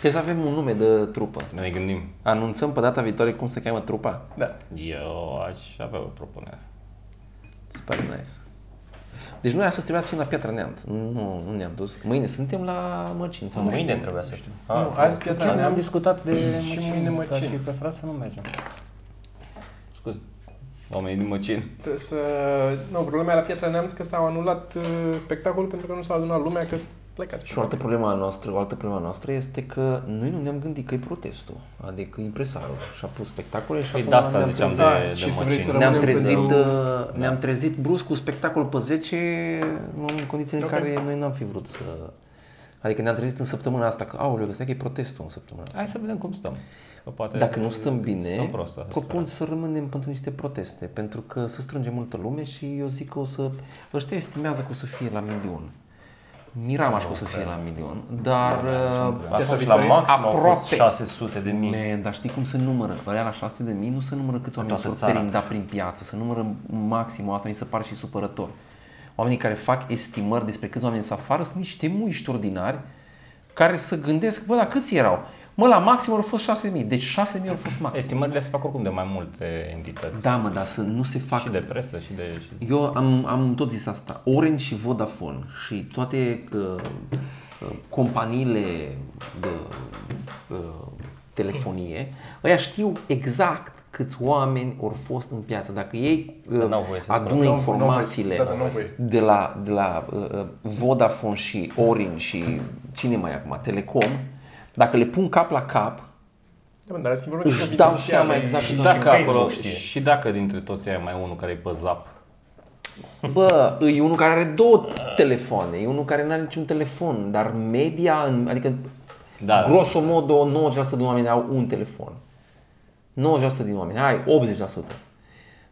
Trebuie să avem un nume de trupă. Ne gândim. Anunțăm pe data viitoare cum se cheamă trupa. Da. Eu aș avea o propunere. Super nice. Deci noi astăzi trebuia să fim la Piatra Neamț. Nu, nu ne-am dus. Mâine suntem la Mărcin sau nu știu. Mâine trebuia să știu. Nu, Ah, azi Piatra Chiar am Neamț discutat de și Măcin, mâine dar și Măcin. preferat să nu mergem. Scuze. Oamenii din Măcin. Trebuie să... Nu, problema e la Piatra Neamț că s-au anulat uh, spectacolul pentru că nu s-a adunat lumea, că plecați. Și o altă problemă noastră, o altă problemă noastră este că noi nu ne-am gândit că e protestul. Adică impresarul și-a pus spectacole și Păi acum de asta ne-am ziceam trezit- de, Da, de și tu vrei Măcin. să Ne-am rămânem trezit, pentru- uh, ne-am trezit brusc cu spectacol pe 10 în condițiile în Ok. care noi n-am fi vrut să... Adică ne-am trezit în săptămâna asta că, aoleu, ăsta că e protestul în săptămâna asta. Hai să vedem cum stăm. Că poate Dacă nu stăm bine, stăm prost, asta propun să rămânem pentru niște proteste, pentru că să strângem multă lume și eu zic că o să... Ăștia estimează că o să fie la milion. Miram aș că o să fie la milion, dar... uh, A Piața fost la Victoriei? maxim au fost Aproape. 600 de mii. Man, dar știi cum se numără? Ăia la 600 de mii nu se numără câți oameni toată s-au țara. perindat prin piață, se numără maximul, asta mi se pare și supărător. Oamenii care fac estimări despre câți oameni sunt afară sunt niște muiști ordinari care să gândesc, bă, dar câți erau? Mă, la maxim au fost 6 mii, deci 6 mii au fost maxim. Estimările se fac oricum de mai multe entități. Da, mă, dar să nu se facă Și de presă, și de... Și... Eu am, am tot zis asta. Orange și Vodafone și toate uh, uh, companiile de uh, telefonie, ăia știu exact câți oameni au fost în piață. Dacă ei uh, Dar n-au voie să adună spună. N-au- informațiile n-au voie. Da, da, n-au voie. de la, de la uh, uh, Vodafone și Orange și cine mai e acum, Telecom, dacă le pun cap la cap, Da, mă, dar sunt informații își dau confidențiale. seama exact Și câți dacă Facebook acolo, știe. și dacă dintre toți aia mai e unul care e pe zap, Bă, e unul care are două telefoane, e unul care nu are niciun telefon, dar media, în- adică Da. grosomodo 90% din oameni au un telefon. 90% din oameni, hai, 80%.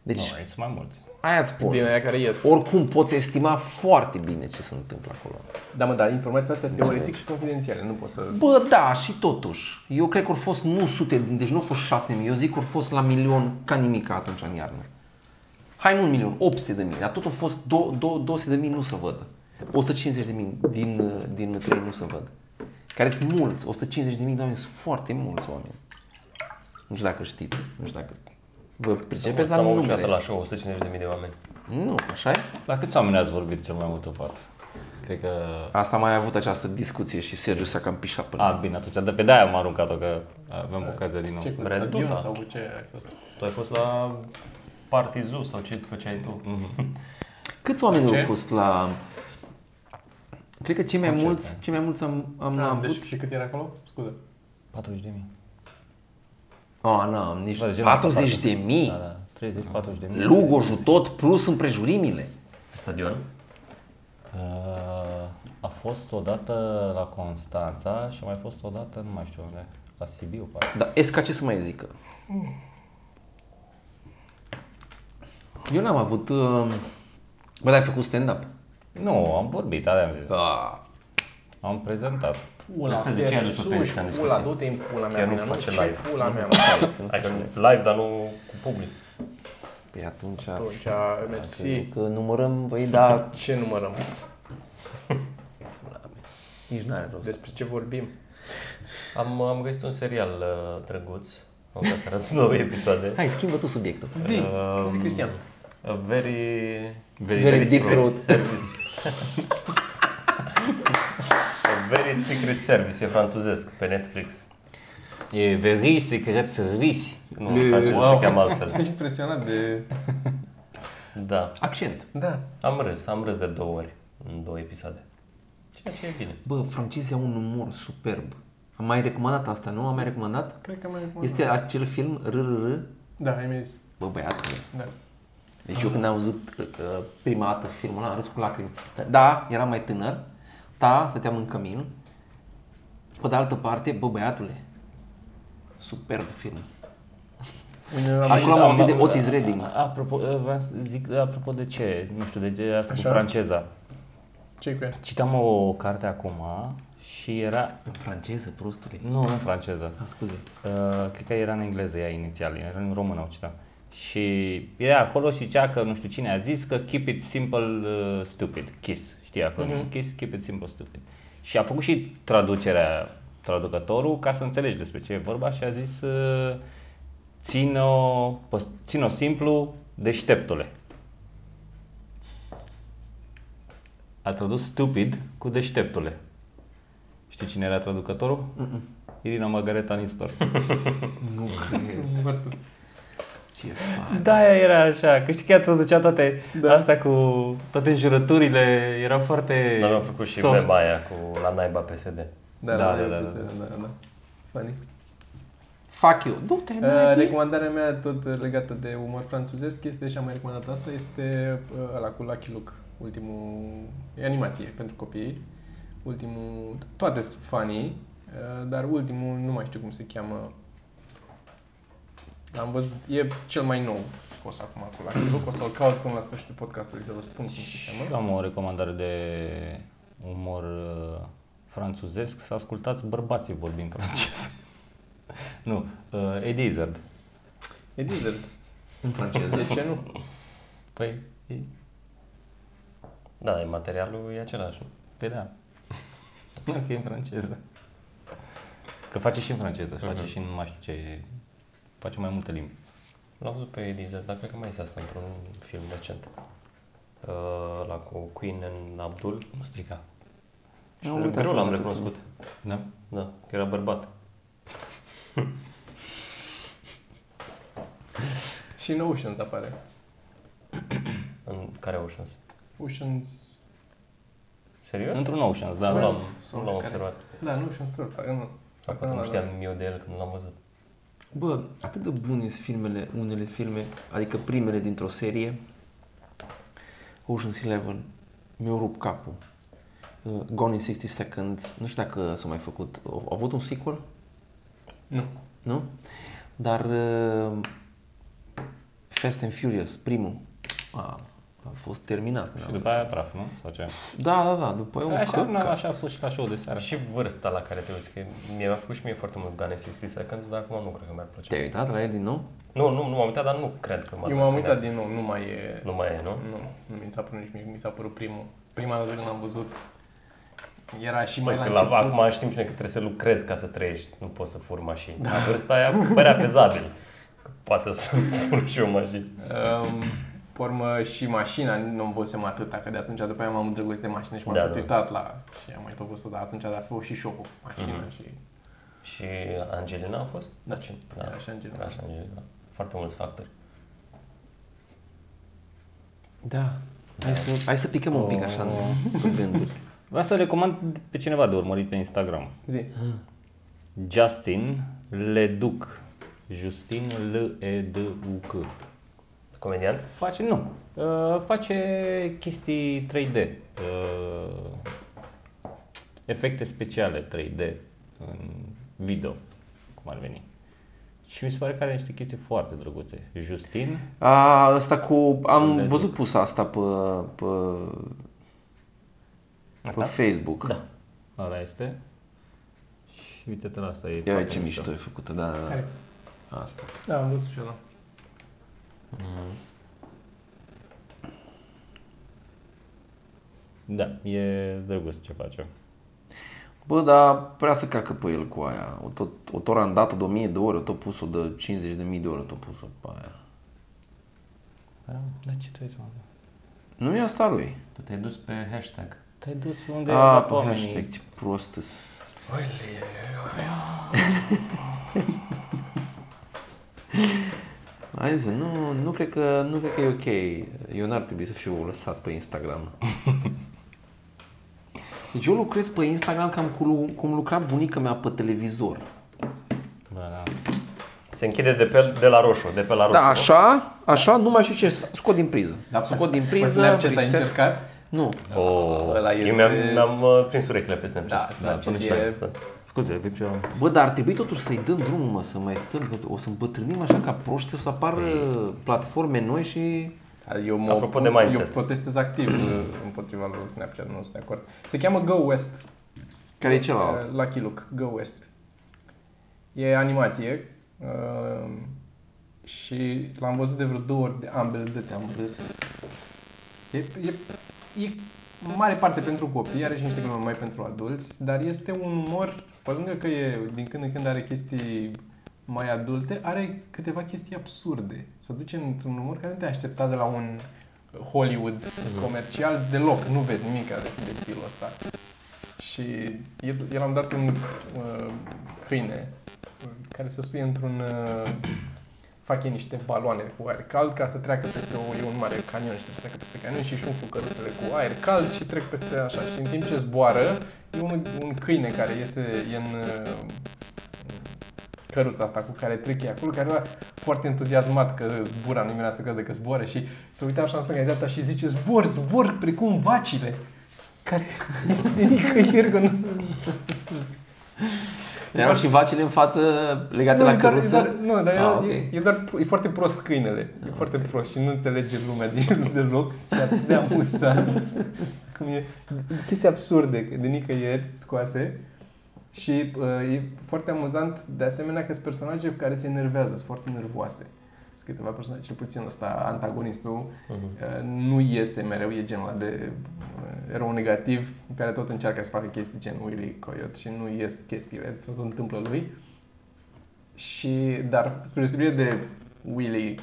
Deci, nu, aici sunt mai mulți. Aia îți spun. Din aia care ies. Oricum poți estima foarte bine ce se întâmplă acolo. Da, mă, dar informațiile astea teoretic sunt confidențiale, nu poți să... Bă, da, și totuși. Eu cred că au fost nu sute, deci nu au fost 6 mii, eu zic că au fost la milion ca nimic atunci în iarnă. Hai nu un milion, 800 de mii, dar tot au fost do, do, 200 de mii nu se văd. 150 de mii din, din 3 nu se văd. Care sunt mulți, 150 de mii de oameni sunt foarte mulți oameni. Nu știu dacă știți, nu știu dacă vă pricepeți la Am avut numere. la show 150 de mii de oameni. Nu, așa e? La câți oameni ați vorbit cel mai mult în față? Cred că... Asta am mai avut această discuție și Sergiu s-a cam pișat până. A, bine, atunci de pe de-aia am aruncat-o, că avem ocazia din nou. Ce cu Reduta. stadion sau cu ce ai fost? Tu ai fost la Party Zoo sau ce îți făceai tu? Câți oameni Ce? au fost la... Cred că cei mai Concerte. mulți, cei mai mulți am, am Ah, avut... deci și cât era acolo? Scuze. 40 de mii. Oh, nu, am nici... Bă, genul ăsta 40 foarte- de mii? Da, da, 30-40 de mii. Lugojul tot plus împrejurimile. Stadion? Uh, a fost odată la Constanța și a mai fost odată, nu mai știu unde, la Sibiu, parcă. Dar esca ce să mai zică? Eu n-am avut... Uh... Bă, dar ai făcut stand-up? Nu, am vorbit, aia am zis. Ah. Am prezentat. Pula, Asta de ce ai adus-o pe sus, Insta în Pula, discuție? du-te în pula mea, Chiar nu mine, nu face ce live. pula mea. Adică live, dar nu cu public. Păi atunci... Atunci, mersi. Că numărăm, băi, da, (laughs) Ce numărăm? (laughs) nici n-are rost. Despre ce vorbim? Am, am găsit un serial uh, drăguț. Am vrea să arăt (laughs) două episoade. Hai, schimbă tu subiectul. Zi, Um, zi Cristian. A very... Very, Very deep secret throat. service. A very secret service, e franțuzesc, pe Netflix. E very secret service. Nu, în franceză se cheamă altfel. (laughs) Ești impresionat de... (laughs) Da. Accent. Da. Am râs, am râs de două ori în două episoade. Ceea ce e bine. Bă, francezii au un umor superb. Am mai recomandat asta, nu? Am mai recomandat? Cred că mai Este acel film RRR. Da, ai mai zis. Bă, băiatule. Da. Deci eu când am văzut uh, uh, prima dată filmul ăla, am râs cu lacrimi. Da, eram mai tânăr. Da, stăteam în cămin. Pe de altă parte, bă, băiatule, superb film. Am Acolo am mai auzit de Otis Redding. Apropo, vreau să zic, apropo de ce, nu știu, de ce asta Așa? cu franceza. ce cu ea? Citam o carte acum și era, În franceză, prostule. nu, nu în franceză, Ah, scuze. Uh, cred că era în engleză ea inițial, era în română o citam. Și era acolo și zicea că nu știu cine a zis că keep it simple uh, stupid, kiss, știi acolo, Mhm. kiss, keep it simple stupid. Și a făcut și traducerea traducătorul ca să înțelegi despre ce e vorba și a zis uh, țin-o, păs- țin-o simplu, deșteptule. A tradus stupid cu deșteptule. Știi cine era traducătorul? Irina Margareta Nistor. (laughs) Nu Foarte. Ce faci? Da, aia era așa, că știi că ea traducea toate da. astea cu toate înjurăturile, era foarte Dar mi-a plăcut și soft. mema aia cu la naiba PSD. Da, Da, da, da, da, da, da, da. da, da. Funny. Fuck you. Du-te, Uh, n-ai recomandarea mea, tot legată de umor franțuzesc, este și am mai recomandat asta, este uh, ăla cu Lucky Luke, ultimul, e animație pentru copii, ultimul, toate sunt funny, uh, dar ultimul nu mai știu cum se cheamă, am văzut, e cel mai nou scos acum cu Lucky Luke, o să-l caut până la sfârșitul podcastului să vă spun cum se Și cheamă. eu am o recomandare de umor franțuzesc, să ascultați bărbații vorbind franceză. (laughs) nu, uh, Eddie Izzard. E diesel. (laughs) În franceză. De ce nu? Păi, e... Da, e materialul e același. nu? Pe da. Nu, că e în franceză. Că face și în franceză, uh-huh. face și în mai știu ce... Face mai multe limbi. L-am văzut pe Diesel, dar cred că mai este asta într-un film recent. Uh, la cu Queen and Abdul. Nu strica. Și Am uitat greu să l-am văd recunoscut. Da? Da, că era bărbat. (laughs) Și în Oceans apare. (coughs) În care Oceans? Oceans... Serios? Într-un Oceans, da. nu da. l-am, Sau nu l-am care? observat. Da, în Oceans Tour. parcă Nu. Poate nu știam eu de el când l-am văzut. Bă, atât de bune sunt filmele, unele filme, adică primele dintr-o serie. Ocean's Eleven, mi-au rupt capul. Uh, Gone in 60 Seconds, nu știu dacă s-a mai făcut. Au au avut un sequel? Nu. Nu? Dar uh, Fast and Furious, primul, a, a fost terminat. Și după aia praf, nu? Sau ce? Da, da, da, după aia un Așa, na, căcat. așa a fost și la show de seară. Și vârsta la care te uiți, că mi-a făcut și mie foarte mult Gone in 60 Seconds, dar acum nu cred că mi-ar plăcea. Te-ai uitat la el din nou? Nu, nu, nu m-am uitat, dar nu cred că m-ar Eu m-am plăcea. uitat din nou, nu mai e... Nu mai e, nu? Nu, nu mi s-a părut nici mie, mi s-a părut primul. Prima dată când l-am văzut, era și mai Mai la că la, început. acum știm și noi că trebuie să lucrezi ca să trăiești, nu poți să furi mașini. Da. La vârsta aia părea fezabil. Că Poate o să (laughs) fur și eu mașini. Um, pe urmă și mașina, nu îmi văzusem atâta, că de atunci după aia m-am îndrăgostit de mașină și m-am Da, tot da. uitat la... Și am mai tot văzut, dar atunci a fost și șocul cu mașina Mhm. și... Și Angelina a fost? Da, Ce? era și Angelina. Era și Angelina. Foarte mulți factori. Da. Hai să, hai să picăm un pic așa de gânduri. Vreau să recomand pe cineva de urmărit pe Instagram. Zi. Justin Leduc. Justin L-E-D-U-C. Comediant? Face, nu, uh, face chestii 3D. Uh, efecte speciale 3D în video, cum ar veni. Și mi se pare că are niște chestii foarte drăguțe. Justin, A, ăsta cu... Am Le văzut pus asta pe, pe, pe Asta? Facebook. da, ăla este. Și uite-te la asta, e Ia foarte uite ce mișto e făcută, da, da. Care? Asta. Da, am văzut și eu, da. Da, e drăguț ce face. Bă, dar prea să cacă pe el cu aia. O tot, o tot randată de 1000 de ore, o tot pus-o de 50 de mii de ore, o tot pus-o pe aia. Da, dar ce trebuie să mă Nu e asta lui. Tu te-ai dus pe hashtag. Te-ai dus unde A, la pe oamenii. hashtag, ce prost îs. (laughs) Hai zi, nu, nu, cred că, nu cred că e ok. Eu n-ar trebui să fiu lăsat pe Instagram. (laughs) Deci eu lucrez pe Instagram cam cum, cum lucra bunica mea pe televizor. Da, da. Se închide de, pe, de la roșu, de pe la roșu. Da, așa, așa, nu mai știu ce, scot din priză. Da, scot din Pe priză, Snapchat ai reset. încercat? Nu, Oh, Ăla Eu este- mi-am, mi-am uh, prins urechile pe Snapchat. Da, Snapchat până e- și- Scuze, avem ceva. Bă, dar ar trebui totuși să-i dăm drumul, mă, să mai stăm, că o să îmbătrânim așa ca proști, o să apară platforme noi și... Eu mă Apropo opun- de mindset. Eu protestez activ (clears throat) uh, împotriva lui Snapchat, nu sunt de acord. Se cheamă Go West. Care e celălalt? Uh, Lucky Luke, Go West. E animație uh, și l-am văzut de vreo două ori de ambele dăți am râs. E, e, e în mare parte pentru copii, are și niște glume mai pentru adulți, dar este un umor, pe lângă că e, din când în când are chestii mai adulte, are câteva chestii absurde. Se duce într-un umor care nu te aștepta de la un Hollywood comercial deloc, nu vezi nimic de, de stilul ăsta. Și el, el am dat un uh, câine uh, care se suie într-un... Uh, fac ei niște baloane cu aer cald ca să treacă peste o, e un mare canion și trebuie să treacă peste canion și își umflu căruțele cu aer cald și trec peste așa. Și în timp ce zboară, e un, un câine care iese e în uh, căruța asta cu care trec ei acolo, care era foarte entuziasmat că zbura, nu mi să crede că zboară și se uita așa în stânga dreapta și zice zbor, zbor, precum vacile. Care de nicăieri că nu... Mai erau și vacile în față legate nu, la e doar, e căruță? doar, nu, dar Ah, e, ok. e, e, doar, e foarte prost câinele. E foarte prost și nu înțelege lumea din jurul (laughs) deloc. Și atât de amuzant. (laughs) Cum e chestii absurde, că de nicăieri scoase. Și uh, e foarte amuzant, de asemenea, că sunt personaje care se enervează, sunt foarte nervoase. Sunt câteva personaje, cel puțin ăsta, antagonistul, Mhm. Uh, nu iese mereu, e genul ăla de uh, erou negativ care tot încearcă să facă chestii gen Willy Coyote și nu ies chestiile, se tot întâmplă lui. Și, dar spre deosebire de Willy,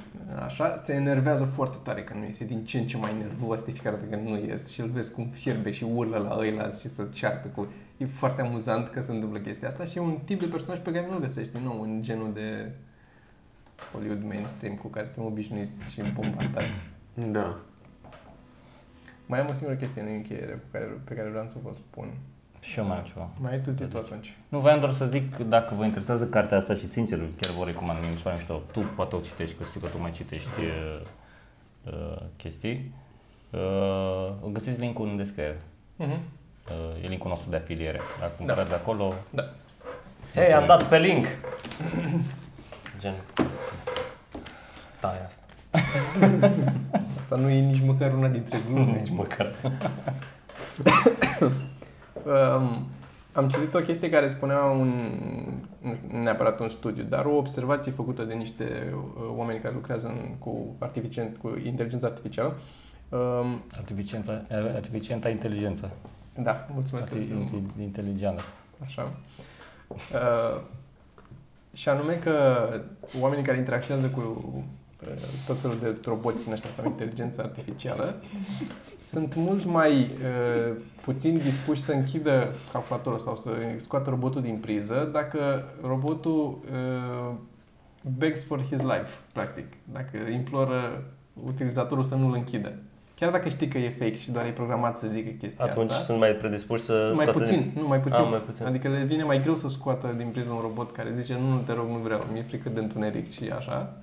așa, se enervează foarte tare când nu iese, e din ce în ce mai nervos de fiecare dată când nu ies și îl vezi cum fierbe și urlă la ăilalți și să ceartă cu... E foarte amuzant că se întâmplă chestia asta și e un tip de personaj pe care nu-l găsești din nou în genul de Hollywood mainstream cu care suntem obișnuiți și bombardați. Da. Mai am o singură chestie în încheiere pe care, pe care vreau să vă spun. Și eu mai am ceva. Mai ai tu zi tu atunci. Nu, voiam doar să zic că dacă vă interesează cartea asta și sincer chiar vă recomand, mi se pare mișto. Tu poate o citești, că știu că tu mai citești uh, uh, chestii. Uh, o găsiți linkul în descriere. Mhm. Uh, e linkul nostru de afiliere. Dacă cumpărați de acolo, Hei, am dat pe link. Gen. Tai asta. (laughs) Asta nu e nici măcar una dintre glume. (laughs) Nici măcar. (coughs) um, am citit o chestie care spunea un, nu știu, neapărat un studiu, dar o observație făcută de niște uh, oameni care lucrează în, cu, artificient, cu inteligența artificială. Um, artificiența, artificienta inteligență. da, mulțumesc. Arti- inteligentă. Așa. Uh, și anume că oamenii care interacționează cu uh, tot felul de roboți din ăștia sau inteligență artificială sunt mult mai uh, puțin dispuși să închidă calculatorul sau să scoată robotul din priză dacă robotul uh, begs for his life, practic. Dacă imploră utilizatorul să nu-l închidă. Chiar dacă știi că e fake și doar e programat să zică chestia Atunci asta. sunt mai predispuși să Sunt mai scoată puțin, din... nu, mai puțin. Ah, mai puțin. Adică le vine mai greu să scoată din priză un robot care zice nu, nu te rog, nu vreau, mi-e frică de întuneric și așa.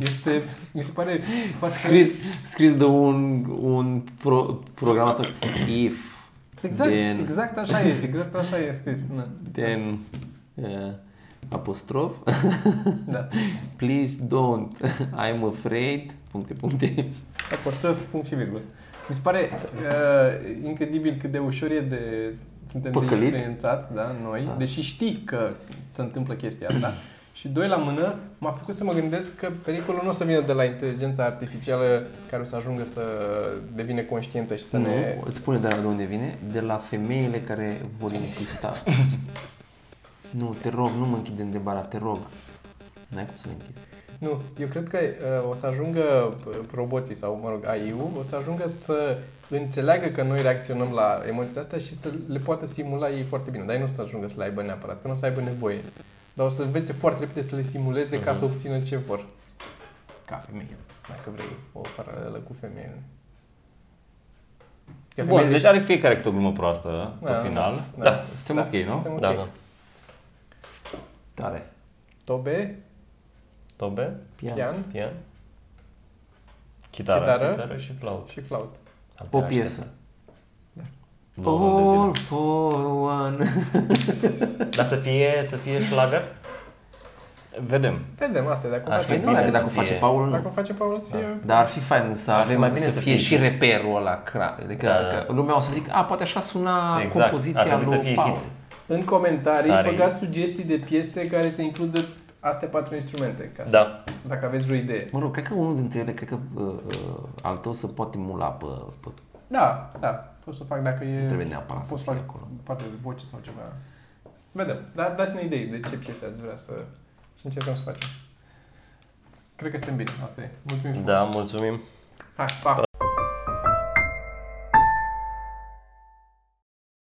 Este, mi se pare Scris, scris de un, un pro, programator. If. Exact, then, exact așa e, exact așa e scris. Na, Then, uh, apostrof. da. (laughs) Please don't. I'm afraid. Puncte, puncte. (laughs) Apostrof, punct și virgulă. Mi se pare uh, incredibil cât de ușor e de suntem de Păcălit. influențat, da, noi, Da. deși știi că se întâmplă chestia asta. (clears throat) Și doi la mână, m-a făcut să mă gândesc că pericolul nu o să vină de la inteligența artificială care o să ajungă să devină conștientă și să nu, ne... îți spune de la de unde vine? De la femeile care vor insista. (laughs) nu, te rog, nu mă închide în de bara, te rog. N-ai cum să le închizi. Nu, eu cred că uh, o să ajungă uh, roboții sau, mă rog, AI-ul, o să ajungă să înțeleagă că noi reacționăm la emoțiile astea și să le poată simula ei foarte bine. Dar ei nu o să ajungă să le aibă neapărat, că nu o să aibă nevoie. Dar o să învețe foarte repede să le simuleze ca Mhm. să obțină ce vor. Ca femeie, dacă vrei o paralelă cu femeile. Că Bun, femeile- deci are fiecare câte o glumă proastă pe Da, final. Da. Suntem ok, nu? Suntem ok. Da, da. Tare. Tobe, Tobe, Pian. pian pian, Chitară. Chitară. chitară și flaut. și flaut. O Abia piesă. Două ore de zile. All for one. (laughs) Dar să fie, să fie șlagăr? Vedem. Vedem asta, dacă o Ar face Păi fi nu, bine dacă, să dacă o face fie- Paul, Dacă nu. o face Paul să fie... Dar ar fi fain să Ar fi avem, mai bine să, să fie, fie și hit. reperul ăla cra. Adică Da. că lumea o să zică, a, poate așa suna Exact. Ar compoziția trebui să lui fie Paul. hit. În comentarii Tare. băgați sugestii de piese care să includă astea patru instrumente. Ca să, Da. Dacă aveți vreo idee. Mă rog, cred că unul dintre ele, cred că uh, uh, al tău se poate emula pe, pe Da, da. Pot să fac dacă e... Nu trebuie neapărat să Pot să fie fac acolo. parte de voce sau ceva. Vedem. Da, dați-ne idei de ce piese ați vrea să... Și încercăm să facem. Cred că suntem bine. Asta e. Mulțumim Da, frumos. mulțumim. Hai, pa! Pa.